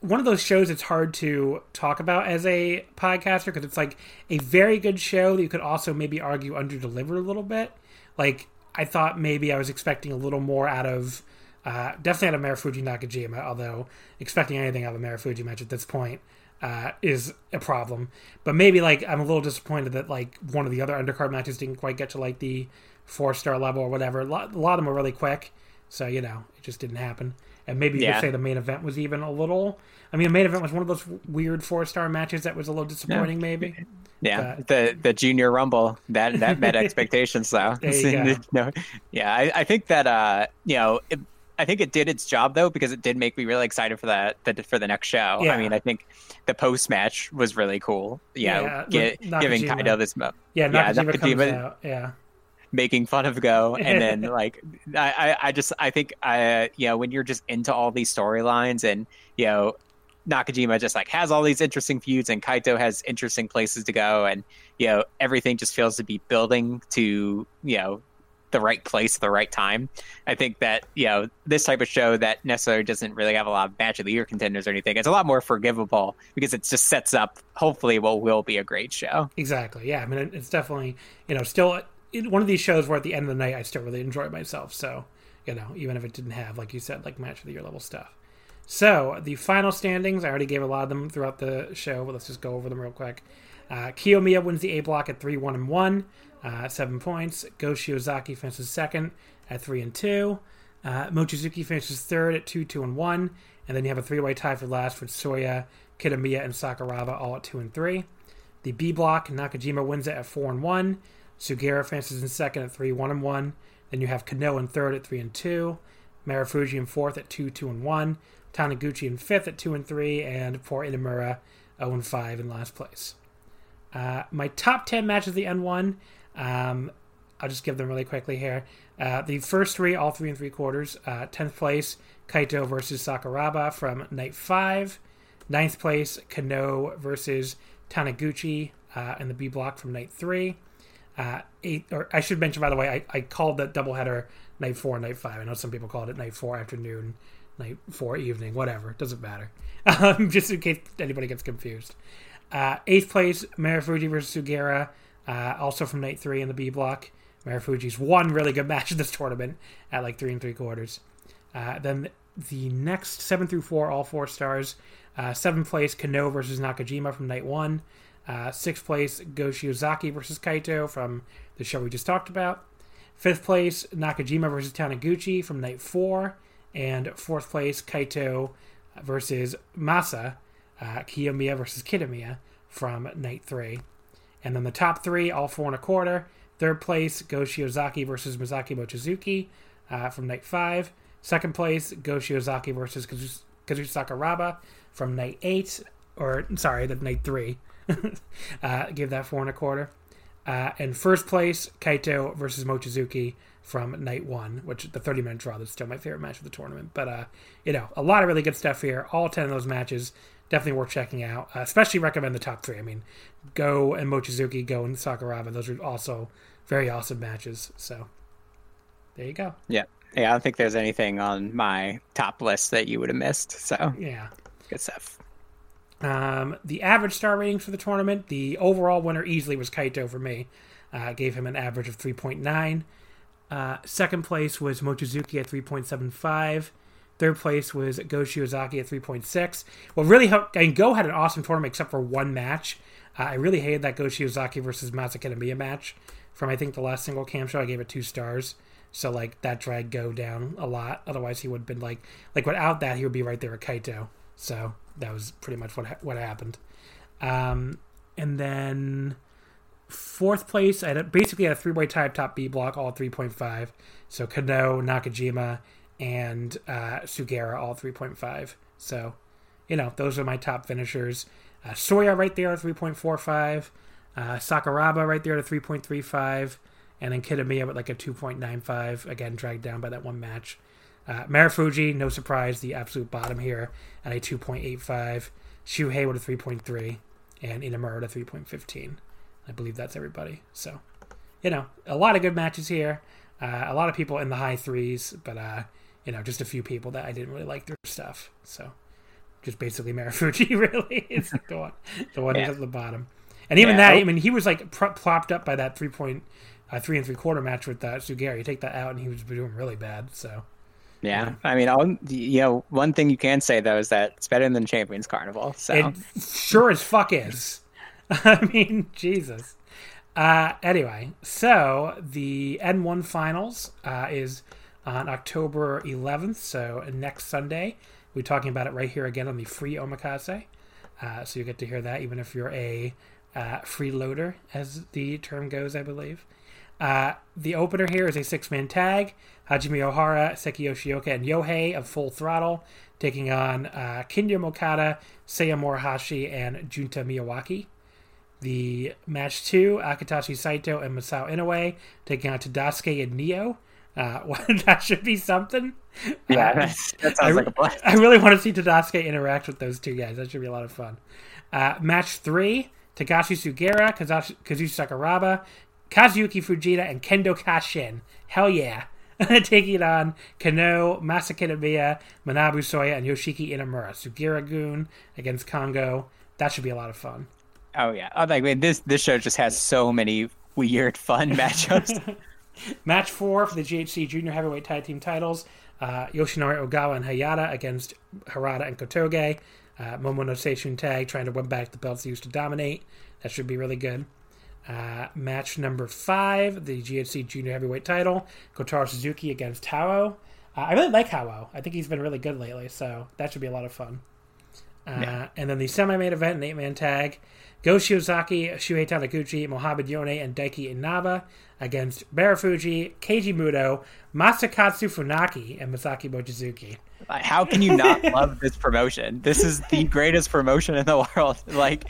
one of those shows it's hard to talk about as a podcaster because it's like a very good show that you could also maybe argue under delivered a little bit. Like I thought maybe I was expecting a little more out of uh, definitely out of Marufuji Nakajima, although expecting anything out of a Marufuji match at this point uh, is a problem. But maybe like I'm a little disappointed that like one of the other undercard matches didn't quite get to like the four star level or whatever. A lot, a lot of them were really quick, so you know it just didn't happen. And maybe you Yeah. could say the main event was even a little. I mean, the main event was one of those weird four star matches that was a little disappointing. Maybe. Yeah, But- the the junior rumble that that met expectations though. There you go. no, yeah, I, I think that uh you know it, I think it did its job though because it did make me really excited for that the, for the next show. Yeah. I mean, I think the post match was really cool. You know, Yeah, get, giving Nakajima. Kaito this mo- Yeah, Yeah, Nakajima comes out. Yeah. Making fun of Go, and then like I, I, just I think I you know when you're just into all these storylines and you know Nakajima just like has all these interesting feuds and Kaito has interesting places to go and you know everything just feels to be building to you know the right place at the right time. I think that you know this type of show that necessarily doesn't really have a lot of match of the year contenders or anything. It's a lot more forgivable because it just sets up hopefully what will be a great show. Exactly. Yeah. I mean, it's definitely you know still it, one of these shows where at the end of the night I still really enjoy myself. So, you know, even if it didn't have, like you said, like match of the year level stuff. So, the final standings, I already gave a lot of them throughout the show, but let's just go over them real quick. Uh, Kiyomiya wins the A block at 3 1 and 1, uh, 7 points. Go Shiozaki finishes second at 3 and 2. Uh, Mochizuki finishes third at 2 2 and 1. And then you have a three way tie for last with Soya, Kitamiya, and Sakuraba all at 2 and 3. The B block, Nakajima wins it at 4 and 1. Sugiura finishes in second at three one and one. Then you have Kenoh in third at three and two, Marufuji in fourth at two two and one, Taniguchi in fifth at two and three, and poor Inamura zero and five in last place. Uh, my top ten matches of the N one. Um, I'll just give them really quickly here. Uh, the first three, all three and three quarters. Uh, tenth place, Kaito versus Sakuraba from night five. Ninth place, Kenoh versus Taniguchi uh, in the B block from night three. Uh, eight, or I should mention by the way, I, I called that doubleheader night four, night five. I know some people called it night four afternoon, night four evening, whatever. Doesn't matter. Um, just in case anybody gets confused. Uh, eighth place, Marufuji versus Sugiura, uh, also from night three in the B block. Marufuji's one really good match of this tournament at like three and three quarters. Uh, then the next seven through four, all four stars. Uh, seventh place, Kenoh versus Nakajima from night one. Uh, sixth place, Go Shiozaki versus Kaito from the show we just talked about. Fifth place, Nakajima versus Taniguchi from night four. And fourth place, Kaito versus Masa, uh, Kiyomiya versus Kitamiya from night three. And then the top three, all four and a quarter. Third place, Go Shiozaki versus Masaki Mochizuki uh, from night five. Second place, Go Shiozaki versus Kazushi Sakuraba from night eight, or sorry, the night three. uh, give that four and a quarter. Uh, and first place, Kaito versus Mochizuki from night one, which the 30 minute draw. That's still my favorite match of the tournament. But, uh, you know, a lot of really good stuff here. All 10 of those matches definitely worth checking out. Uh, especially recommend the top three. I mean, Go and Mochizuki, Go and Sakuraba. Those are also very awesome matches. So there you go. Yeah. Yeah, I don't think there's anything on my top list that you would have missed. So Yeah. good stuff. Um, the average star ratings for the tournament, the overall winner easily was Kaito for me. Uh, gave him an average of 3.9. Uh, second place was Mochizuki at 3.75. Third place was Go Shiozaki at 3.6. Well, really, I mean, Go had an awesome tournament except for one match. Uh, I really hated that Go Shiozaki versus Masa Kitamiya match from, I think, the last single cam show. I gave it two stars. So, like, that dragged Go down a lot. Otherwise, he would have been like, like, without that, he would be right there with Kaito. So, that was pretty much what, ha- what happened. Um, and then fourth place, I had a, basically had a three way tie top B block, all 3.5. So Kenoh, Nakajima, and uh, Sugiura, all 3.5. So, you know, those are my top finishers. Uh, Soya right there at 3.45. Uh, Sakuraba right there at 3.35. And then Kitamiya with like a 2.95. Again, dragged down by that one match. Uh, Marufuji, no surprise, the absolute bottom here at a 2.85. Shuhei with a 3.3. And Inamura with a 3.15. I believe that's everybody. So, you know, a lot of good matches here. Uh, a lot of people in the high threes, but uh, you know, just a few people that I didn't really like their stuff. So, just basically Marufuji really is the one, the one Yeah. at the bottom. And even Yeah, that, I- mean, he was like plopped up by that three point, uh, three and three quarter match with uh, Sugiura. You take that out, and he was doing really bad. So, Yeah, I mean, I'll, you know, one thing you can say though is that it's better than Champions Carnival. So It sure as fuck is. I mean, Jesus. Uh, anyway, so the N1 finals uh, is on October 11th, so next Sunday. We're talking about it right here again on the free Omakase. Uh, so you get to hear that even if you're a uh, freeloader, as the term goes, I believe. Uh, the opener here is a six man tag. Hajime Ohara, Seiki Yoshioka, and Yohei of Full Throttle taking on uh, Kinya Okada, Seiya Morihashi, and Junta Miyawaki. The match two, Akitoshi Saito and Masao Inoue taking on Tadasuke and Nio. Uh, well, that should be something. yeah, Uh, that I, sounds like a blast. I really want to see Tadasuke interact with those two guys. That should be a lot of fun. Uh, match three: Takashi Sugiura, Kazushi Sakuraba, Kazuyuki Fujita, and Kendo Kashin. Hell yeah! Taking on Kenoh, Masa Kitamiya, Manabu Soya, and Yoshiki Inamura. Sugiura Gun against Kongo. That should be a lot of fun. Oh yeah, I like this this show just has so many weird, fun matchups. Match four for the GHC Junior Heavyweight Tag Team titles: uh, Yoshinari Ogawa and Hayata against Harada and Kotoge. Uh, Momo no Seishun tag trying to win back the belts they used to dominate. That should be really good. Uh, match number five: the GHC Junior Heavyweight title: Kotaro Suzuki against Hao. Uh, I really like Hao. I think he's been really good lately, so that should be a lot of fun. Uh, yeah. And then the semi-main event, an eight-man tag, Go Shiozaki, Shuhei Taniguchi, Mohamed Yone, and Daiki Inaba against Marufuji, Keiji Muto, Masakatsu Funaki, and Masaki Mochizuki. How can you not love this promotion? This is the greatest promotion in the world. Like,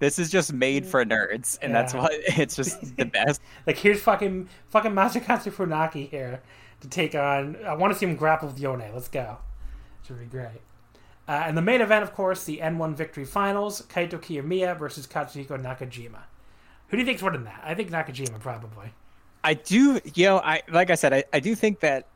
this is just made for nerds, and yeah. that's why it's just the best. like, here's fucking fucking Masakatsu Funaki here to take on. I want to see him grapple with Yone. Let's go. Should be great. Uh, and the main event, of course, the N1 Victory Finals: Kaito Kiyomiya versus Katsuhiko Nakajima. Who do you think's winning that? I think Nakajima probably. I do, you know, I like I said, I, I do think that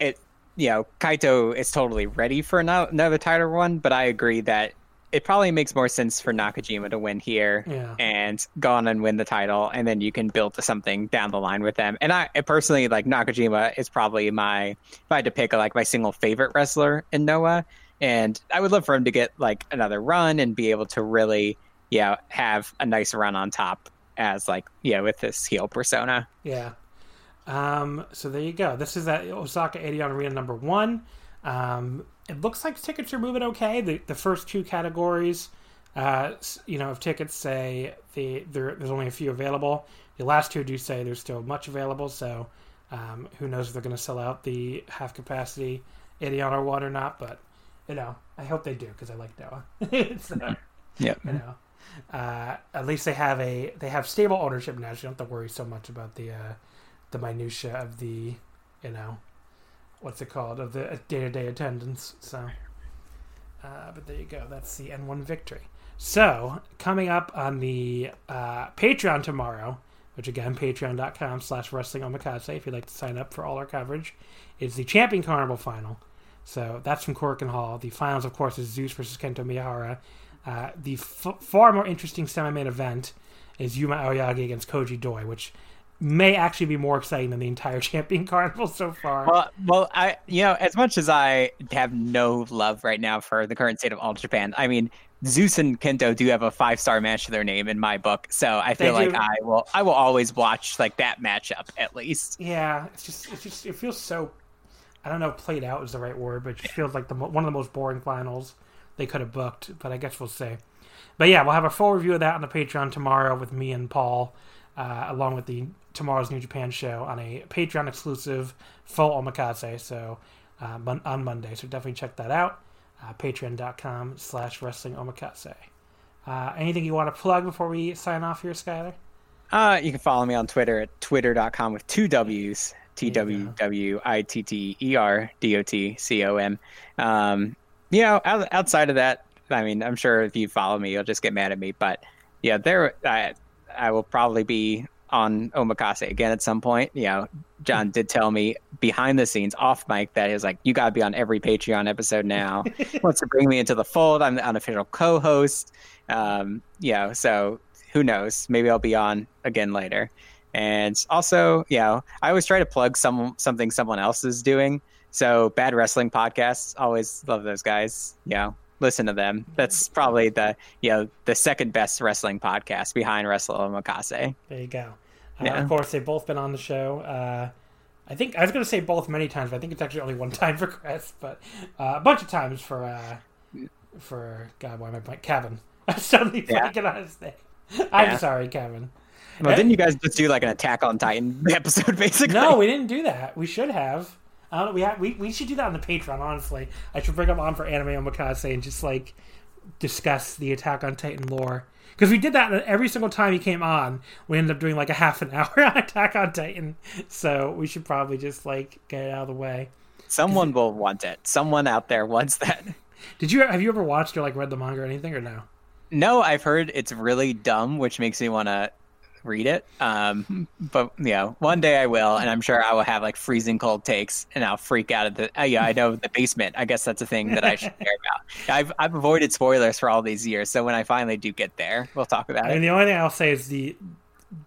it, you know, Kaito is totally ready for another title run, but I agree that it probably makes more sense for Nakajima to win here yeah. and go on and win the title, and then you can build to something down the line with them. And I personally like Nakajima is probably my if I had to pick like my single favorite wrestler in Noah, and I would love for him to get like another run and be able to really, yeah, have a nice run on top as like yeah with this heel persona. Yeah. Um, so there you go. This is at Osaka Edion Arena number one. Um, it looks like tickets are moving okay. The the first two categories, uh, you know, if tickets say the there, there's only a few available. The last two do say there's still much available. So um, who knows if they're going to sell out the half capacity Edion one or not? But you know, I hope they do because I like Noah. uh, yeah, you know uh, at least they have a they have stable ownership now, so you don't have to worry so much about the uh, the minutia of the you know what's it called of the day to day attendance. So, uh, but there you go. That's the N one victory. So coming up on the uh, Patreon tomorrow, which again patreon.com slash wrestling omakase if you'd like to sign up for all our coverage, is the Champion Carnival final. So that's from Korakuen Hall. The finals, of course, is Zeus versus Kento Miyahara uh, the f- far more interesting semi-main event is Yuma Aoyagi against Koji Doi, which may actually be more exciting than the entire Champion Carnival so far. Well, well, I you know as much as I have no love right now for the current state of All Japan, I mean Zeus and Kento do have a five star match to their name in my book, so I feel like I will I will always watch like that matchup at least. Yeah, it's just it's just it feels so I don't know played out is the right word, but it just feels like the one of the most boring finals they could have booked, but I guess we'll see. But yeah, we'll have a full review of that on the Patreon tomorrow with me and Paul, uh, along with the tomorrow's New Japan show on a Patreon exclusive full omakase. So uh, on Monday, so definitely check that out. Uh, Patreon.com slash Wrestling Omakase. Uh, anything you want to plug before we sign off here, Skyler? Uh, you can follow me on Twitter at twitter.com with two W's. T W W I T T E R D O T C O M. Um, you know, outside of that, I mean, I'm sure if you follow me, you'll just get mad at me. But yeah, there, I, I will probably be on Omakase again at some point. You know, John did tell me behind the scenes, off mic, that he's like, you got to be on every Patreon episode now. wants to bring me into the fold. I'm the unofficial co-host. Um, you know, so who knows? Maybe I'll be on again later. And also, you know, I always try to plug some something someone else is doing. So bad wrestling podcasts, always love those guys. You know, listen to them. That's probably the you know the second best wrestling podcast behind Wrestle Omakase. There you go. Uh, yeah. Of course, they've both been on the show. Uh, I think I was going to say both many times, but I think it's actually only one time for Chris, but uh, a bunch of times for uh, for God, why am I blank? Kevin. I'm suddenly yeah. blanking on his name. I'm yeah. sorry, Kevin. Well, didn't you guys just do like an Attack on Titan episode, basically? No, we didn't do that. We should have. I don't know. We have, we we should do that on the Patreon. Honestly, I should bring him on for Anime Omakase and just like discuss the Attack on Titan lore because we did that every single time he came on. We ended up doing like a half an hour on Attack on Titan. So we should probably just like get it out of the way. Someone will want it. Someone out there wants that. Did you have you ever watched or like read the manga or anything or no? No, I've heard it's really dumb, which makes me want to read it. Um, but you know, one day I will, and I'm sure I will have like freezing cold takes, and I'll freak out at the. Uh, yeah, I know the basement. I guess that's a thing that I should care about. I've I've avoided spoilers for all these years, so when I finally do get there, we'll talk about and it. And the only thing I'll say is the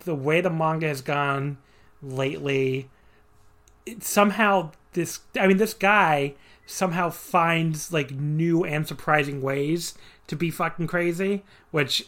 the way the manga has gone lately. It, somehow this, I mean, this guy somehow finds like new and surprising ways to be fucking crazy, which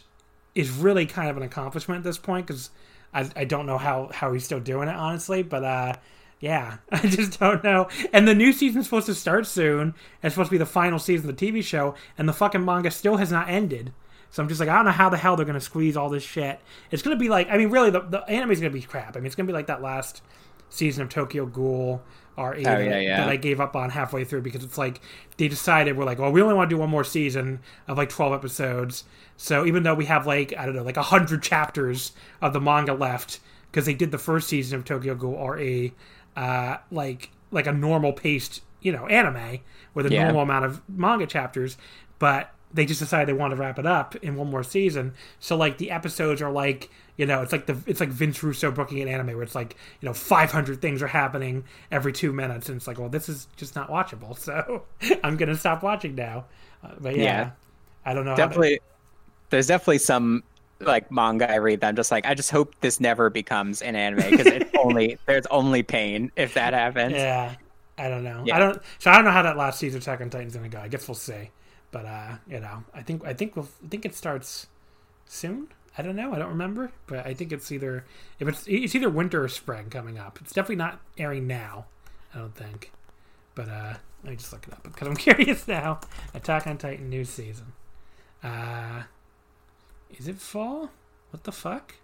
is really kind of an accomplishment at this point because I, I don't know how how he's still doing it honestly, but uh, Yeah, I just don't know. And the new season's supposed to start soon. It's supposed to be the final season of the TV show, and the fucking manga still has not ended. So I'm just like, I don't know how the hell they're gonna squeeze all this shit. It's gonna be like, I mean, really, the, the anime's gonna be crap. I mean, it's gonna be like that last season of Tokyo Ghoul or Oh, yeah, yeah. that I gave up on halfway through because it's like they decided we're like, well, we only want to do one more season of like 12 episodes. So even though we have like I don't know, like hundred chapters of the manga left because they did the first season of Tokyo Ghoul or a uh, like like a normal paced you know anime with a Yeah. normal amount of manga chapters, but they just decided they want to wrap it up in one more season. So like the episodes are like you know it's like the it's like Vince Russo booking an anime where it's like you know 500 things are happening every two minutes and it's like well this is just not watchable so I'm gonna stop watching now. Uh, but yeah, Yeah. I don't know. how to- definitely there's definitely some like manga I read that I'm just like I just hope this never becomes an anime because it's only there's only pain if that happens. Yeah, I don't know. Yeah. I don't. So I don't know how that last season of Attack on Titan's gonna go. I guess we'll see. But uh, you know, I think I think we'll, I think it starts soon. I don't know. I don't remember, but I think it's either if it's it's either winter or spring coming up. It's definitely not airing now. I don't think. But uh, let me just look it up because I'm curious now. Attack on Titan new season. Uh, is it fall? What the fuck?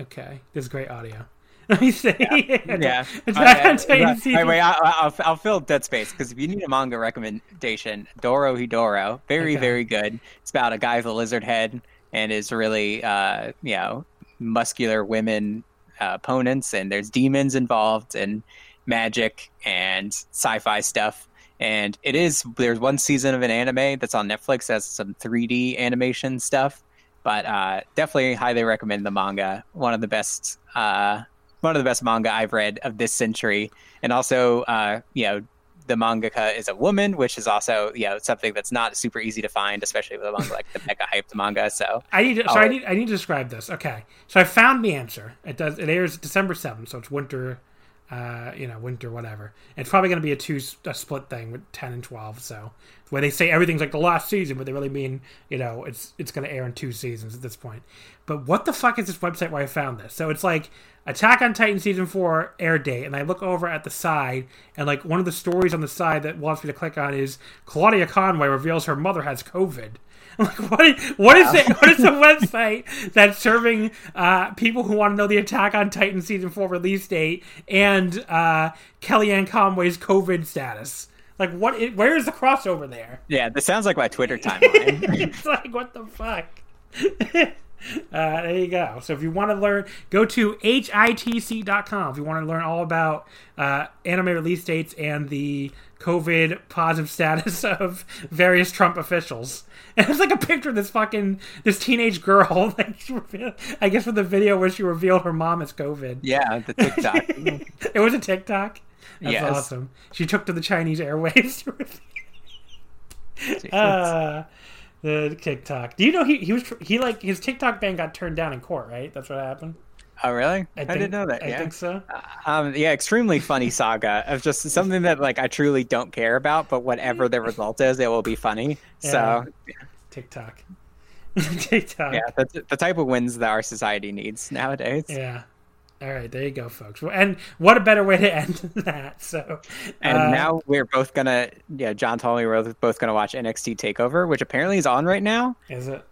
Okay, this is great audio. Let me see. Yeah. Attack Uh, on Titan wait, season. wait, I'll, I'll, I'll fill dead space because if you need a manga recommendation, Dorohedoro, very, Okay. very good. It's about a guy with a lizard head and is really, uh, you know, muscular women uh, opponents, and there's demons involved and magic and sci-fi stuff. And it is there's one season of an anime that's on Netflix that's some 3D animation stuff, but uh, definitely highly recommend the manga. One of the best, uh, one of the best manga I've read of this century, and also uh, you know the mangaka is a woman, which is also you know something that's not super easy to find, especially with a manga like the mega hyped manga. So I need to, so I need I need to describe this. Okay, so I found the answer. It does it airs December seventh, so it's winter, uh, you know, winter whatever. It's probably going to be a two a split thing with ten and twelve. So where they say everything's like the last season, but they really mean you know it's it's going to air in two seasons at this point. But what the fuck is this website where I found this? So it's like Attack on Titan season four air date, and I look over at the side, and like one of the stories on the side that wants me to click on is Claudia Conway reveals her mother has COVID. I'm like, what? Is, what is it? What is the website that's serving uh, people who want to know the Attack on Titan season four release date and uh, Kellyanne Conway's COVID status? Like, what? Where is the crossover there? yeah, this sounds like my Twitter timeline. it's like, what the fuck? uh, there you go. So if you want to learn, go to hitc.com. If you want to learn all about uh, anime release dates and the COVID positive status of various Trump officials. And it's like a picture of this fucking this teenage girl. Like revealed, I guess with the video where she revealed her mom is COVID. yeah, the TikTok. It was a TikTok. That's Yes. awesome. She took to the Chinese airwaves to reveal uh, the TikTok. Do you know he he was he like his TikTok ban got turned down in court, right? That's what happened. oh, really? I, think, didn't know that. I yeah. think so. Um, yeah, extremely funny saga of just something that like I truly don't care about, but whatever the result is, it will be funny. So TikTok. TikTok. yeah, that's the type of wins that our society needs nowadays. Yeah. All right, there you go, folks. And what a better way to end that. So, And uh, now we're both gonna, yeah, John told me we're both gonna watch NXT Takeover, which apparently is on right now. is it?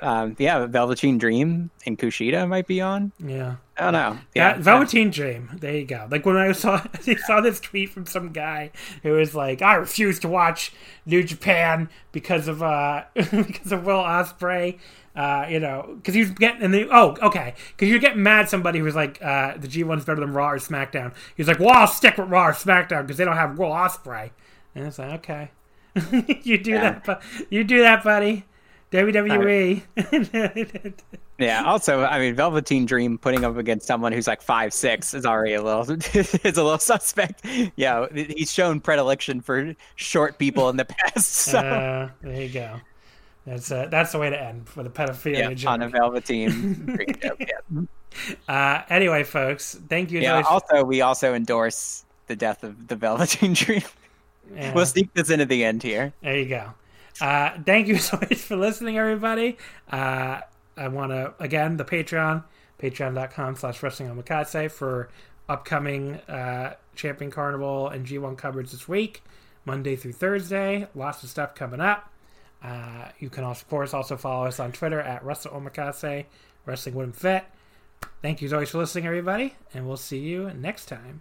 Um, yeah, Velveteen Dream and Kushida might be on. Yeah. I don't know. Yeah, Yeah, Velveteen Dream. There you go. Like when I saw I saw this tweet from some guy who was like, "I refuse to watch New Japan because of uh because of Will Ospreay." Uh, you know, because was getting and the oh okay, because you're getting mad at somebody who's like uh, the G1's better than Raw or SmackDown. He's like, well, I'll stick with Raw or SmackDown because they don't have Will Ospreay. And it's like, okay, you do Yeah. that, bu- you do that, buddy. WWE. Yeah. Also, I mean, Velveteen Dream putting up against someone who's like five six is already a little, it's a little suspect. Yeah, he's shown predilection for short people in the past. So uh, there you go. That's uh, that's the way to end with a pedophilia yeah, joke. on a Velveteen joke. Yeah. Uh, anyway, folks, thank you. yeah. Also, we also endorse the death of the Velveteen Dream. Yeah, We'll sneak this into the end here. there you go. Uh, thank you so much for listening, everybody. Uh, I want to again the Patreon, patreon.com slash wrestling omakase for upcoming uh, Champion Carnival and G1 coverage this week, Monday through Thursday. Lots of stuff coming up. Uh, you can, of course, also follow us on Twitter at Wrestle Omakase, Wrestling Wouldn't Fit. Thank you as always for listening, everybody, and we'll see you next time.